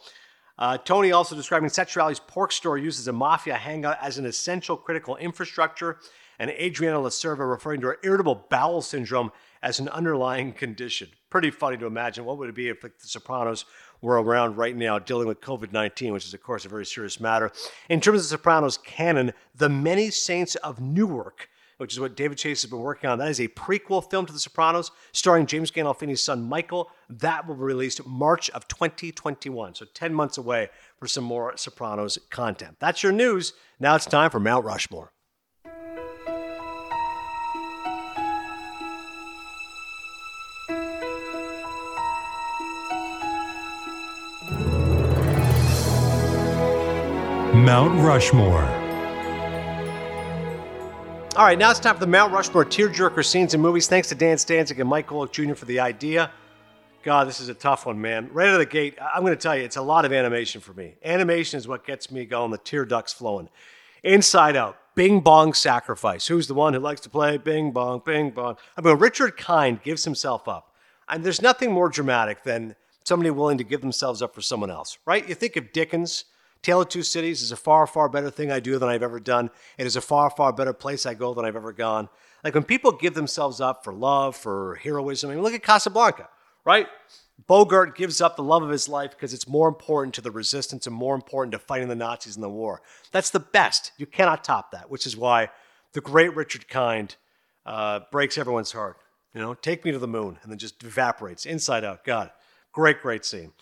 Uh, Tony also describing Satriale's pork store used as a mafia hangout as an essential critical infrastructure, and Adriana La Cerva referring to her irritable bowel syndrome as an underlying condition. Pretty funny to imagine. What would it be if like, the Sopranos were around right now dealing with COVID 19, which is, of course, a very serious matter? In terms of the Sopranos canon, The Many Saints of Newark which is what David Chase has been working on. That is a prequel film to The Sopranos, starring James Gandolfini's son Michael. That will be released March of 2021, so 10 months away for some more Sopranos content. That's your news. Now it's time for Mount Rushmore. Mount Rushmore. All right, now it's time for the Mount Rushmore tearjerker scenes and movies. Thanks to Dan Stanzik and Mike Golic Jr. for the idea. God, this is a tough one, man. Right out of the gate, I'm going to tell you, it's a lot of animation for me. Animation is what gets me going, the tear ducts flowing. Inside Out, Bing Bong Sacrifice. Who's the one who likes to play Bing Bong, Bing Bong? I mean, Richard Kind gives himself up. And there's nothing more dramatic than somebody willing to give themselves up for someone else, right? You think of Dickens Tale of Two Cities is a far, far better thing I do than I've ever done. It is a far, far better place I go than I've ever gone. Like when people give themselves up for love, for heroism, I mean, look at Casablanca, right? Bogart gives up the love of his life because it's more important to the resistance and more important to fighting the Nazis in the war. That's the best. You cannot top that, which is why the great Richard Kind uh, breaks everyone's heart. You know, take me to the moon and then just evaporates inside out. God, great, great scene.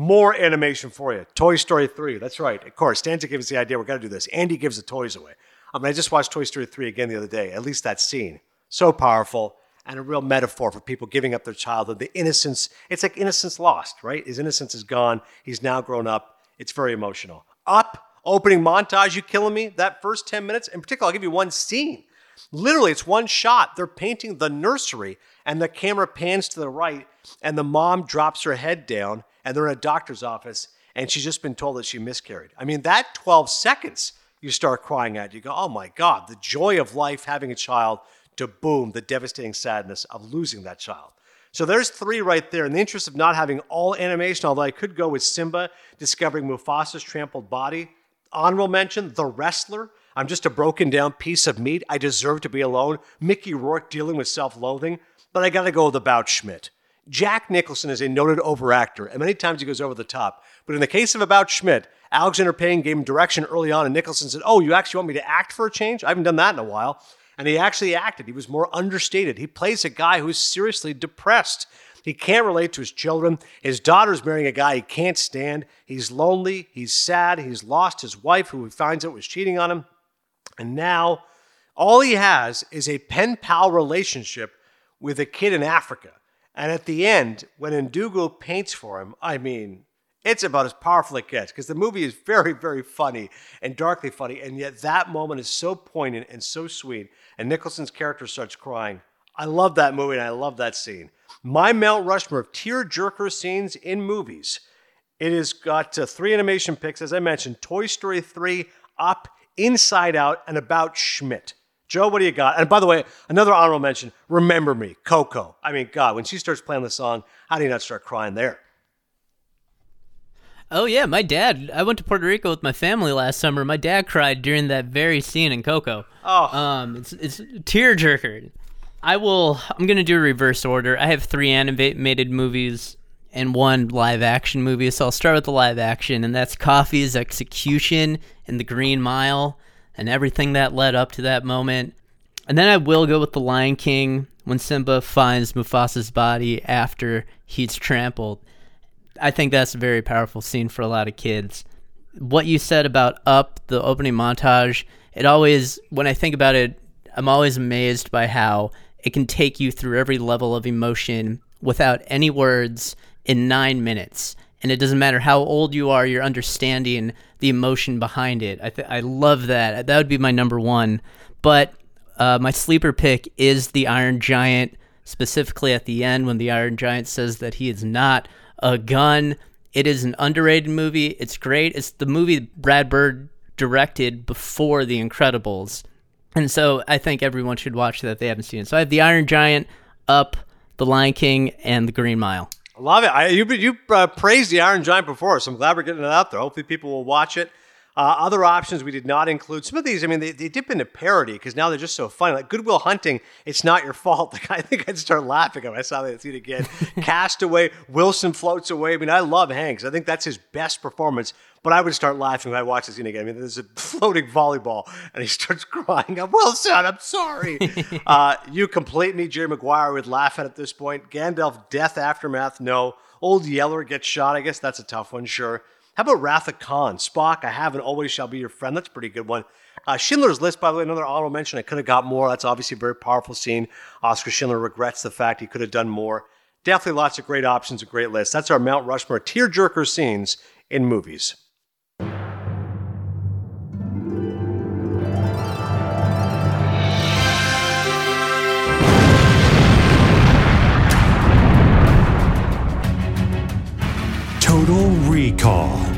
More animation for you. Toy Story 3. That's right. Of course, Stanza gave us the idea. We're going to do this. Andy gives the toys away. I mean, I just watched Toy Story 3 again the other day. At least that scene. So powerful and a real metaphor for people giving up their childhood. The innocence, it's like innocence lost, right? His innocence is gone. He's now grown up. It's very emotional. Up, opening montage, you killing me? That first 10 minutes, in particular, I'll give you one scene. Literally, it's one shot. They're painting the nursery, and the camera pans to the right, and the mom drops her head down, and they're in a doctor's office and she's just been told that she miscarried. I mean, that 12 seconds you start crying at, you go, oh my God, the joy of life having a child to boom, the devastating sadness of losing that child. So there's three right there. In the interest of not having all animation, although I could go with Simba discovering Mufasa's trampled body. Honorable mention, The Wrestler. I'm just a broken down piece of meat. I deserve to be alone. Mickey Rourke dealing with self loathing. But I got to go with the About Schmidt. Jack Nicholson is a noted overactor, and many times he goes over the top. But in the case of About Schmidt, Alexander Payne gave him direction early on, and Nicholson said, Oh, you actually want me to act for a change? I haven't done that in a while. And he actually acted. He was more understated. He plays a guy who's seriously depressed. He can't relate to his children. His daughter's marrying a guy he can't stand. He's lonely. He's sad. He's lost his wife, who he finds out was cheating on him. And now all he has is a pen pal relationship with a kid in Africa. And at the end, when Ndugu paints for him, I mean, it's about as powerful it gets because the movie is very, very funny and darkly funny. And yet that moment is so poignant and so sweet. And Nicholson's character starts crying. I love that movie and I love that scene. My Mount Rushmore of tear jerker scenes in movies. It has got uh, three animation picks, as I mentioned Toy Story 3, Up, Inside Out, and About Schmidt. Joe, what do you got? And by the way, another honorable mention Remember Me, Coco. I mean, God, when she starts playing the song, how do you not start crying there? Oh yeah, my dad. I went to Puerto Rico with my family last summer. My dad cried during that very scene in Coco. Oh. um, it's it's tearjerker. I will. I'm gonna do a reverse order. I have three animated movies and one live action movie. So I'll start with the live action, and that's Coffey's execution in the Green Mile and everything that led up to that moment. And then I will go with the Lion King when Simba finds Mufasa's body after he's trampled. I think that's a very powerful scene for a lot of kids. What you said about Up, the opening montage, it always, when I think about it, I'm always amazed by how it can take you through every level of emotion without any words in nine minutes. And it doesn't matter how old you are, you're understanding the emotion behind it. I, th- I love that. That would be my number one. But uh, my sleeper pick is the Iron Giant, specifically at the end when the Iron Giant says that he is not a gun. It is an underrated movie. It's great. It's the movie Brad Bird directed before The Incredibles. And so I think everyone should watch that if they haven't seen it. So I have The Iron Giant, Up, The Lion King, and The Green Mile. Love it. I, you you uh, praised the Iron Giant before, so I'm glad we're getting it out there. Hopefully, people will watch it. Uh, other options we did not include. Some of these, I mean, they, they dip into parody because now they're just so funny. Like Good Will Hunting, it's not your fault. Like I think I'd start laughing when I saw that scene again. Castaway, Wilson floats away. I mean, I love Hanks. I think that's his best performance. But I would start laughing when I watch the scene again. I mean, there's a floating volleyball, and he starts crying. I'm Wilson. I'm sorry. uh, you complete me, Jerry Maguire would laugh at at this point. Gandalf, death aftermath. No. Old Yeller gets shot. I guess that's a tough one. Sure. How about Wrath of Khan? Spock, I have and always shall be your friend. That's a pretty good one. Uh, Schindler's List, by the way, another honorable mention. I could have got more. That's obviously a very powerful scene. Oskar Schindler regrets the fact he could have done more. Definitely lots of great options, a great list. That's our Mount Rushmore tearjerker scenes in movies. Total Recall.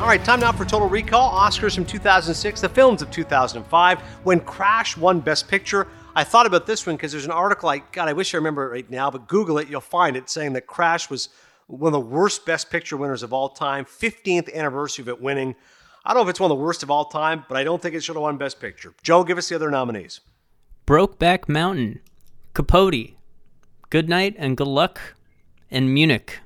All right, time now for Total Recall. Oscars from 2006, the films of 2005. When Crash won Best Picture, I thought about this one because there's an article. I God, I wish I remember it right now, but Google it, you'll find it saying that Crash was one of the worst Best Picture winners of all time. 15th anniversary of it winning. I don't know if it's one of the worst of all time, but I don't think it should have won Best Picture. Joe, give us the other nominees. Brokeback Mountain, Capote, Good Night and Good Luck, and Munich.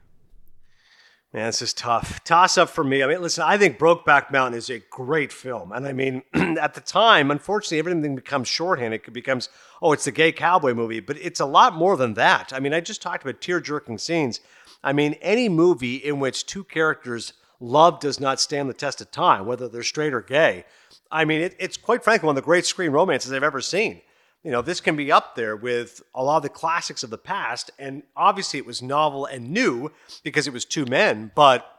Man, this is tough. Toss up for me. I mean, listen, I think Brokeback Mountain is a great film. And I mean, at the time, unfortunately, everything becomes shorthand. It becomes, oh, it's the gay cowboy movie. But it's a lot more than that. I mean, I just talked about tear jerking scenes. I mean, any movie in which two characters' love does not stand the test of time, whether they're straight or gay, I mean, it, it's quite frankly one of the great screen romances I've ever seen you know, this can be up there with a lot of the classics of the past. And obviously, it was novel and new because it was two men, but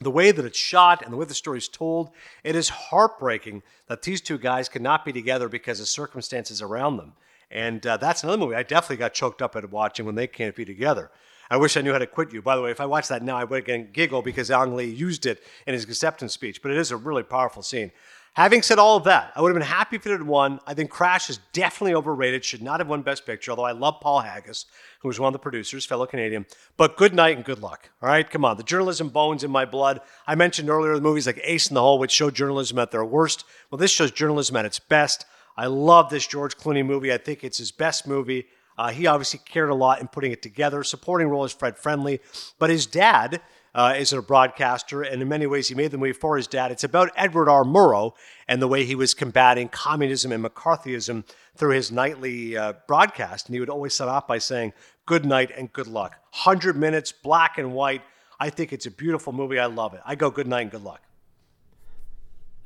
the way that it's shot and the way the story is told, it is heartbreaking that these two guys cannot be together because of circumstances around them. And uh, that's another movie I definitely got choked up at watching when they can't be together. I wish I knew how to quit you. By the way, if I watched that now, I would again giggle because Ang Lee used it in his acceptance speech. But it is a really powerful scene. Having said all of that, I would have been happy if it had won. I think Crash is definitely overrated, should not have won Best Picture, although I love Paul Haggis, who was one of the producers, fellow Canadian. But good night and good luck. All right, come on. The journalism bones in my blood. I mentioned earlier the movies like Ace in the Hole, which show journalism at their worst. Well, this shows journalism at its best. I love this George Clooney movie. I think it's his best movie. Uh, he obviously cared a lot in putting it together. Supporting role is Fred Friendly, but his dad uh, is a broadcaster, and in many ways, he made the movie for his dad. It's about Edward R. Murrow and the way he was combating communism and McCarthyism through his nightly uh, broadcast. And he would always start off by saying, Good night and good luck. 100 minutes, black and white. I think it's a beautiful movie. I love it. I go good night and good luck.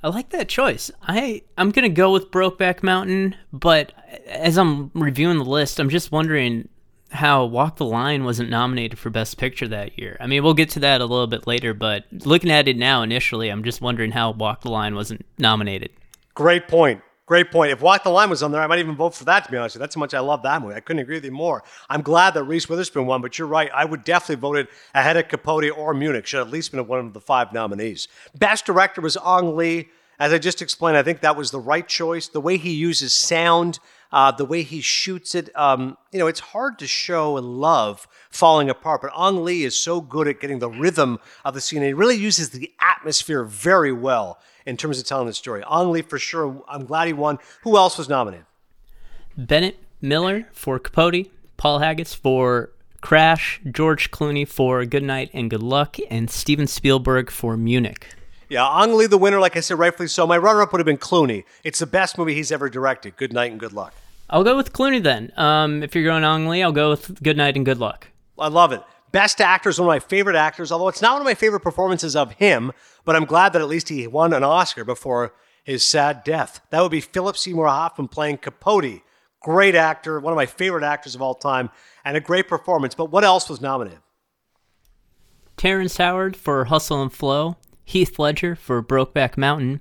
I like that choice. I I'm gonna go with Brokeback Mountain, but as I'm reviewing the list, I'm just wondering how Walk the Line wasn't nominated for Best Picture that year. I mean, we'll get to that a little bit later, but looking at it now initially, I'm just wondering how Walk the Line wasn't nominated. Great point. Great point. If Walk the Line was on there, I might even vote for that, to be honest with you. That's how much I love that movie. I couldn't agree with you more. I'm glad that Reese Witherspoon won, but you're right. I would definitely vote it ahead of Capote or Munich. Should at least been one of the five nominees. Best director was Ang Lee. As I just explained, I think that was the right choice. The way he uses sound, uh, the way he shoots it, um, you know, it's hard to show and love falling apart. But Ang Lee is so good at getting the rhythm of the scene. He really uses the atmosphere very well in terms of telling the story. Ang Lee, for sure. I'm glad he won. Who else was nominated? Bennett Miller for Capote, Paul Haggis for Crash, George Clooney for Good Night and Good Luck, and Steven Spielberg for Munich. Yeah, Ang Lee, the winner, like I said, rightfully so. My runner up would have been Clooney. It's the best movie he's ever directed. Good night and good luck. I'll go with Clooney then. Um, if you're going Ang Lee, I'll go with Good Night and Good Luck. I love it. Best actor is one of my favorite actors, although it's not one of my favorite performances of him, but I'm glad that at least he won an Oscar before his sad death. That would be Philip Seymour Hoffman playing Capote. Great actor, one of my favorite actors of all time, and a great performance. But what else was nominated? Terrence Howard for Hustle and Flow, Heath Ledger for Brokeback Mountain,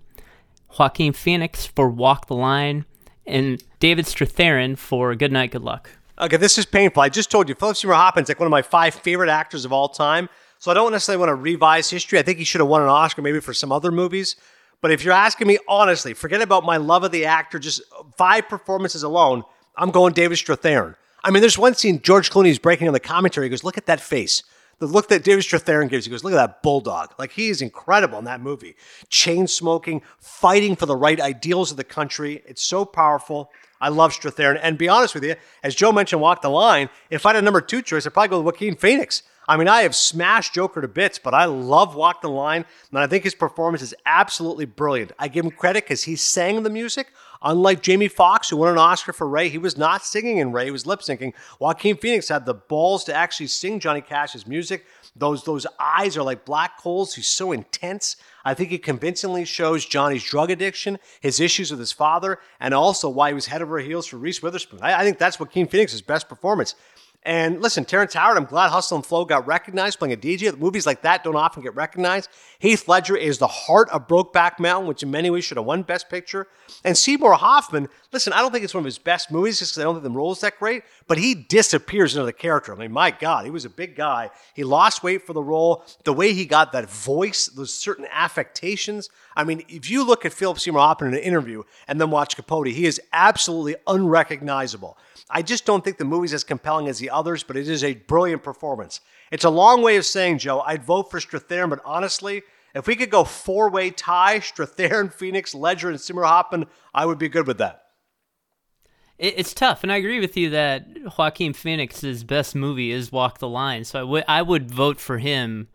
Joaquin Phoenix for Walk the Line, and David Strathairn for Good Night, Good Luck. Okay, this is painful. I just told you, Philip Seymour Hoffman's like one of my five favorite actors of all time. So I don't necessarily want to revise history. I think he should have won an Oscar maybe for some other movies. But if you're asking me honestly, forget about my love of the actor, just five performances alone, I'm going David Strathairn. I mean, there's one scene George Clooney's breaking on the commentary. He goes, "Look at that face." The look that David Strathairn gives, he goes, "Look at that bulldog!" Like he is incredible in that movie. Chain smoking, fighting for the right ideals of the country. It's so powerful. I love Strathairn. And be honest with you, as Joe mentioned, walk the line. If I had a number two choice, I'd probably go with Joaquin Phoenix. I mean, I have smashed Joker to bits, but I love Walk the Line, and I think his performance is absolutely brilliant. I give him credit because he sang the music. Unlike Jamie Foxx, who won an Oscar for Ray, he was not singing in Ray, he was lip syncing. Joaquin Phoenix had the balls to actually sing Johnny Cash's music. Those, those eyes are like black holes. He's so intense. I think he convincingly shows Johnny's drug addiction, his issues with his father, and also why he was head over heels for Reese Witherspoon. I, I think that's Joaquin Phoenix's best performance. And listen, Terrence Howard, I'm glad Hustle and Flow got recognized playing a DJ. Movies like that don't often get recognized. Heath Ledger is the heart of Brokeback Mountain, which in many ways should have won Best Picture. And Seymour Hoffman, listen, I don't think it's one of his best movies just because I don't think the role is that great, but he disappears into the character. I mean, my God, he was a big guy. He lost weight for the role. The way he got that voice, those certain affectations. I mean, if you look at Philip Seymour Hoffman in an interview and then watch Capote, he is absolutely unrecognizable. I just don't think the movie's as compelling as the others, but it is a brilliant performance. It's a long way of saying, Joe, I'd vote for Strathairn, but honestly, if we could go four way tie, Strathairn, Phoenix, Ledger, and Seymour Hoffman, I would be good with that. It's tough, and I agree with you that Joaquin Phoenix's best movie is Walk the Line. So I would I would vote for him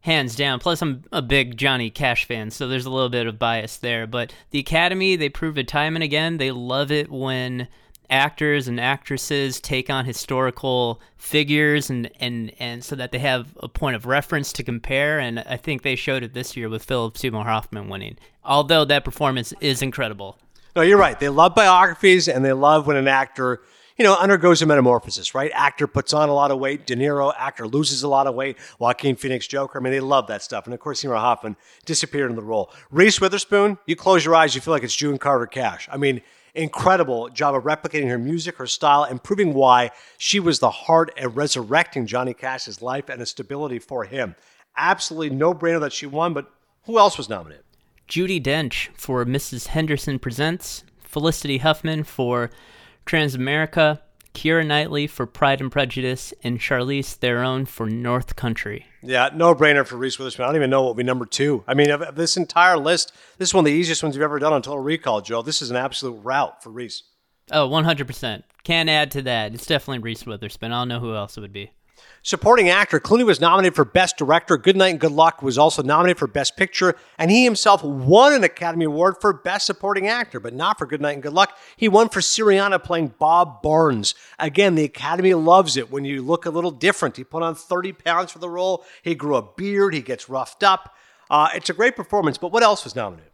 hands down. Plus, I'm a big Johnny Cash fan, so there's a little bit of bias there. But the Academy, they prove it time and again. They love it when actors and actresses take on historical figures and, and, and so that they have a point of reference to compare. And I think they showed it this year with Philip Seymour Hoffman winning, although that performance is incredible. No, you're right. They love biographies and they love when an actor, you know, undergoes a metamorphosis, right? Actor puts on a lot of weight. De Niro, actor loses a lot of weight. Joaquin Phoenix, Joker. I mean, they love that stuff. And of course, Seymour Hoffman disappeared in the role. Reese Witherspoon, you close your eyes, you feel like it's June Carter Cash. I mean, incredible job of replicating her music, her style, and proving why she was the heart at resurrecting Johnny Cash's life and a stability for him. Absolutely no brainer that she won, but who else was nominated? Judi Dench for Mrs. Henderson Presents, Felicity Huffman for Transamerica, Keira Knightley for Pride and Prejudice, and Charlize Theron for North Country. Yeah, no brainer for Reese Witherspoon. I don't even know what would be number two. I mean, of, of this entire list, this is one of the easiest ones you've ever done on Total Recall, Joe. This is an absolute route for Reese. Oh, 100%. Can't add to that. It's definitely Reese Witherspoon. I don't know who else it would be. Supporting actor, Clooney was nominated for Best Director. Good Night and Good Luck was also nominated for Best Picture, and he himself won an Academy Award for Best Supporting Actor, but not for Good Night and Good Luck. He won for Syriana playing Bob Barnes. Again, the Academy loves it when you look a little different. He put on 30 pounds for the role. He grew a beard. He gets roughed up. Uh, it's a great performance, but what else was nominated?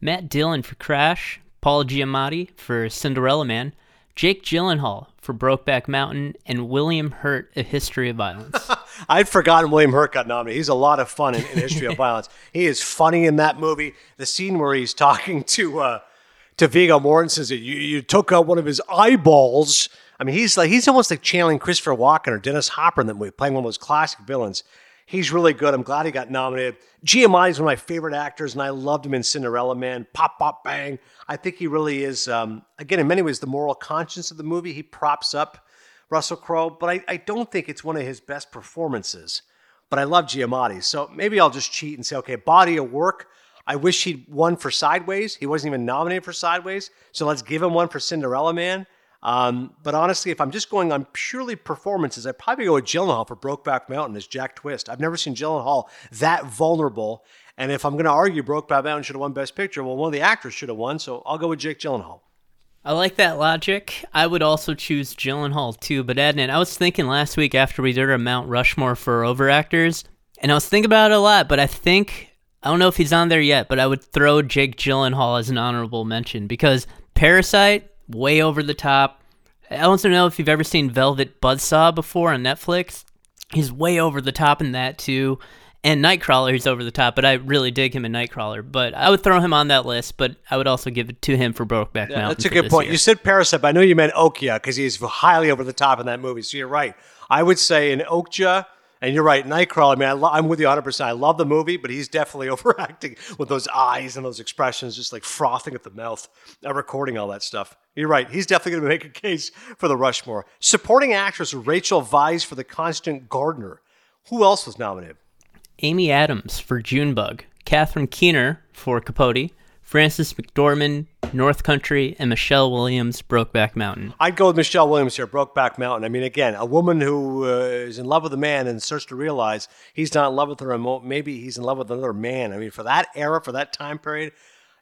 Matt Dillon for Crash, Paul Giamatti for Cinderella Man, Jake Gyllenhaal for Brokeback Mountain, and William Hurt, A History of Violence. I'd forgotten William Hurt got nominated. He's a lot of fun in, in History of Violence. He is funny in that movie. The scene where he's talking to uh, to Viggo Mortensen says, "You you took out one of his eyeballs." I mean, he's like he's almost like channeling Christopher Walken or Dennis Hopper in that movie, playing one of those classic villains. He's really good. I'm glad he got nominated. Giamatti is one of my favorite actors, and I loved him in Cinderella Man. Pop, pop, bang. I think he really is, um, again, in many ways, the moral conscience of the movie. He props up Russell Crowe, but I, I don't think it's one of his best performances. But I love Giamatti. So maybe I'll just cheat and say, okay, body of work. I wish he'd won for Sideways. He wasn't even nominated for Sideways. So let's give him one for Cinderella Man. Um, but honestly, if I'm just going on purely performances, I'd probably go with Gyllenhaal for Brokeback Mountain as Jack Twist. I've never seen Gyllenhaal that vulnerable. And if I'm going to argue Brokeback Mountain should have won Best Picture, well, one of the actors should have won. So I'll go with Jake Gyllenhaal. I like that logic. I would also choose Gyllenhaal too. But Adnan, I was thinking last week after we did our Mount Rushmore for overactors, and I was thinking about it a lot. But I think I don't know if he's on there yet. But I would throw Jake Gyllenhaal as an honorable mention because Parasite way over the top. I also know if you've ever seen Velvet Buzzsaw before on Netflix. He's way over the top in that too. And Nightcrawler, he's over the top, but I really dig him in Nightcrawler. But I would throw him on that list, but I would also give it to him for Brokeback Yeah, Mountain. that's a good point. year. You said Parasite, but I know you meant Okja because he's highly over the top in that movie. So you're right. I would say in Okja, and you're right, Nightcrawler. I mean, I I'm with you 100. percent I love the movie, but he's definitely overacting with those eyes and those expressions, just like frothing at the mouth, uh, recording all that stuff. You're right. He's definitely going to make a case for the Rushmore. Supporting actress Rachel Weisz for The Constant Gardener. Who else was nominated? Amy Adams for Junebug, Catherine Keener for Capote, Frances McDormand, North Country, and Michelle Williams, Brokeback Mountain. I'd go with Michelle Williams here, Brokeback Mountain. I mean, again, a woman who uh, is in love with a man and starts to realize he's not in love with her, and maybe he's in love with another man. I mean, for that era, for that time period,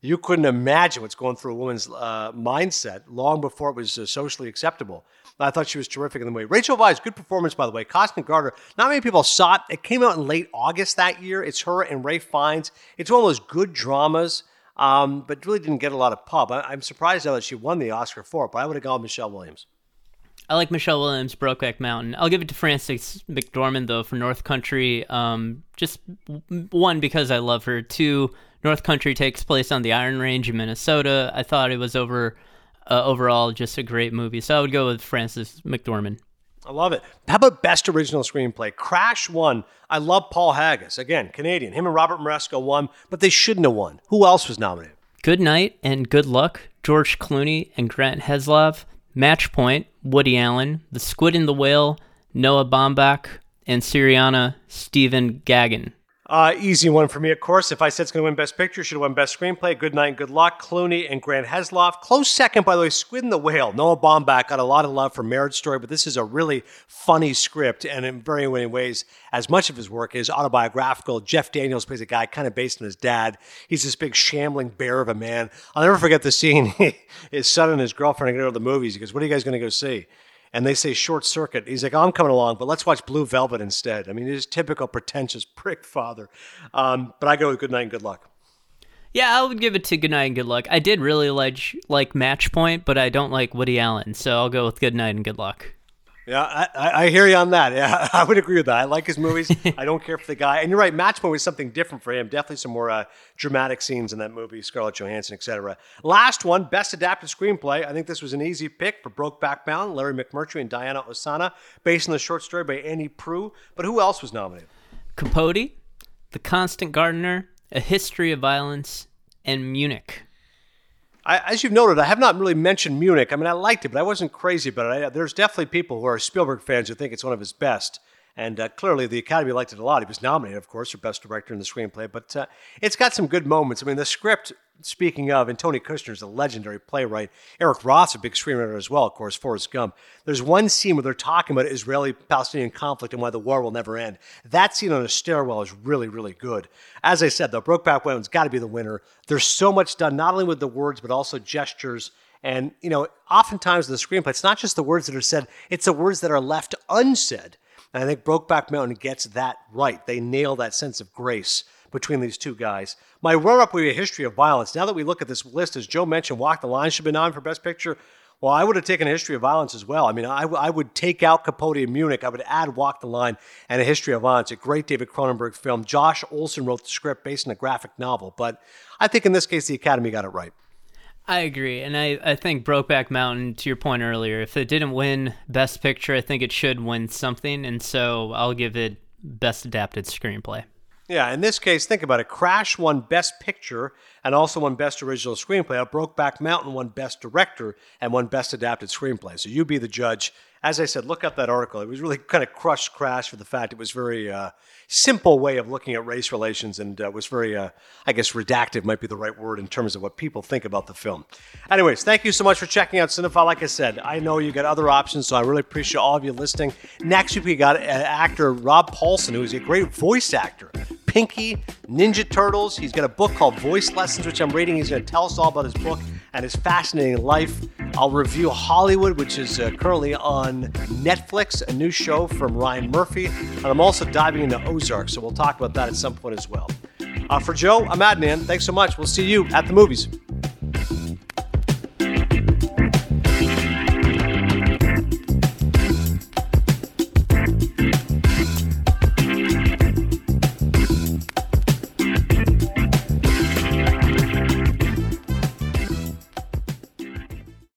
you couldn't imagine what's going through a woman's uh, mindset long before it was uh, socially acceptable. I thought she was terrific in the movie. Rachel Weisz, good performance, by the way. Constant Garter, not many people saw it. It came out in late August that year. It's her and Ray Fiennes. It's one of those good dramas, um, but really didn't get a lot of pub. I- I'm surprised though that she won the Oscar for it, but I would have gone Michelle Williams. I like Michelle Williams, Brokeback Mountain. I'll give it to Frances McDormand though for North Country. Um, just one because I love her. Two, North Country takes place on the Iron Range in Minnesota. I thought it was over uh, overall just a great movie, so I would go with Frances McDormand. I love it. How about best original screenplay? Crash won. I love Paul Haggis. Again, Canadian. Him and Robert Moresco won, but they shouldn't have won. Who else was nominated? Good Night and Good Luck, George Clooney and Grant Heslov, Match Point, Woody Allen, The Squid and the Whale, Noah Baumbach, and Syriana Stephen Gaghan. Uh, easy one for me, of course. If I said it's going to win Best Picture, should have won Best Screenplay. Good Night and Good Luck. Clooney and Grant Heslov. Close second, by the way, Squid and the Whale. Noah Baumbach got a lot of love for Marriage Story, but this is a really funny script, and in very many ways, as much of his work is autobiographical. Jeff Daniels plays a guy kind of based on his dad. He's this big shambling bear of a man. I'll never forget the scene. his son and his girlfriend are going to go to the movies. He goes, "What are you guys going to go see?" And they say short circuit. He's like, oh, I'm coming along, but let's watch Blue Velvet instead. I mean, he's typical pretentious prick father. Um, but I go with good night and good luck. Yeah, I would give it to Good Night and Good Luck. I did really like like Match Point, but I don't like Woody Allen, so I'll go with Good Night and Good Luck. Yeah, I, I, hear you on that. Yeah, I would agree with that. I like his movies. I don't care for the guy. And you're right, Matchpoint was something different for him. Definitely some more uh, dramatic scenes in that movie, Scarlett Johansson, etc. Last one, Best Adapted Screenplay. I think this was an easy pick for Brokeback Mountain, Larry McMurtry and Diana Ossana, based on the short story by Annie Proulx. But who else was nominated? Capote, The Constant Gardener, A History of Violence, and Munich. I, as you've noted, I have not really mentioned Munich. I mean, I liked it, but I wasn't crazy about it. I, there's definitely people who are Spielberg fans who think it's one of his best. And uh, clearly, the Academy liked it a lot. He was nominated, of course, for Best Director in the Screenplay, but uh, it's got some good moments. I mean, the script, speaking of, and Tony Kushner is a legendary playwright. Eric Roth's a big screenwriter as well, of course, Forrest Gump. There's one scene where they're talking about Israeli Palestinian conflict and why the war will never end. That scene on a stairwell is really, really good. As I said, though, Brokeback Mountain's got to be the winner. There's so much done, not only with the words, but also gestures. And, you know, oftentimes in the screenplay, it's not just the words that are said, it's the words that are left unsaid. And I think Brokeback Mountain gets that right. They nail that sense of grace between these two guys. My run up would be a history of violence. Now that we look at this list, as Joe mentioned, Walk the Line should have been on for Best Picture. Well, I would have taken a history of violence as well. I mean, I, I would take out Capote in Munich. I would add Walk the Line and a history of violence, a great David Cronenberg film. Josh Olson wrote the script based on a graphic novel. But I think in this case, the Academy got it right. I agree. And I, I think Brokeback Mountain, to your point earlier, if it didn't win Best Picture, I think it should win something. And so I'll give it Best Adapted Screenplay. Yeah, in this case, think about it. Crash won Best Picture and also won Best Original Screenplay. Brokeback Mountain won Best Director and won Best Adapted Screenplay. So you be the judge. As I said, look up that article. It was really kind of crushed Crash for the fact it was very uh, simple way of looking at race relations and uh, was very, uh, I guess, redactive might be the right word in terms of what people think about the film. Anyways, thank you so much for checking out Cinephile. Like I said, I know you got other options, so I really appreciate all of you listening. Next week, we got uh, actor Rob Paulsen, who is a great voice actor. Pinky, Ninja Turtles. He's got a book called Voice Lessons, which I'm reading. He's going to tell us all about his book and his fascinating life. I'll review Hollywood, which is uh, currently on Netflix, a new show from Ryan Murphy. And I'm also diving into Ozark, so we'll talk about that at some point as well. Uh, for Joe, I'm Adnan. Thanks so much. We'll see you at the movies.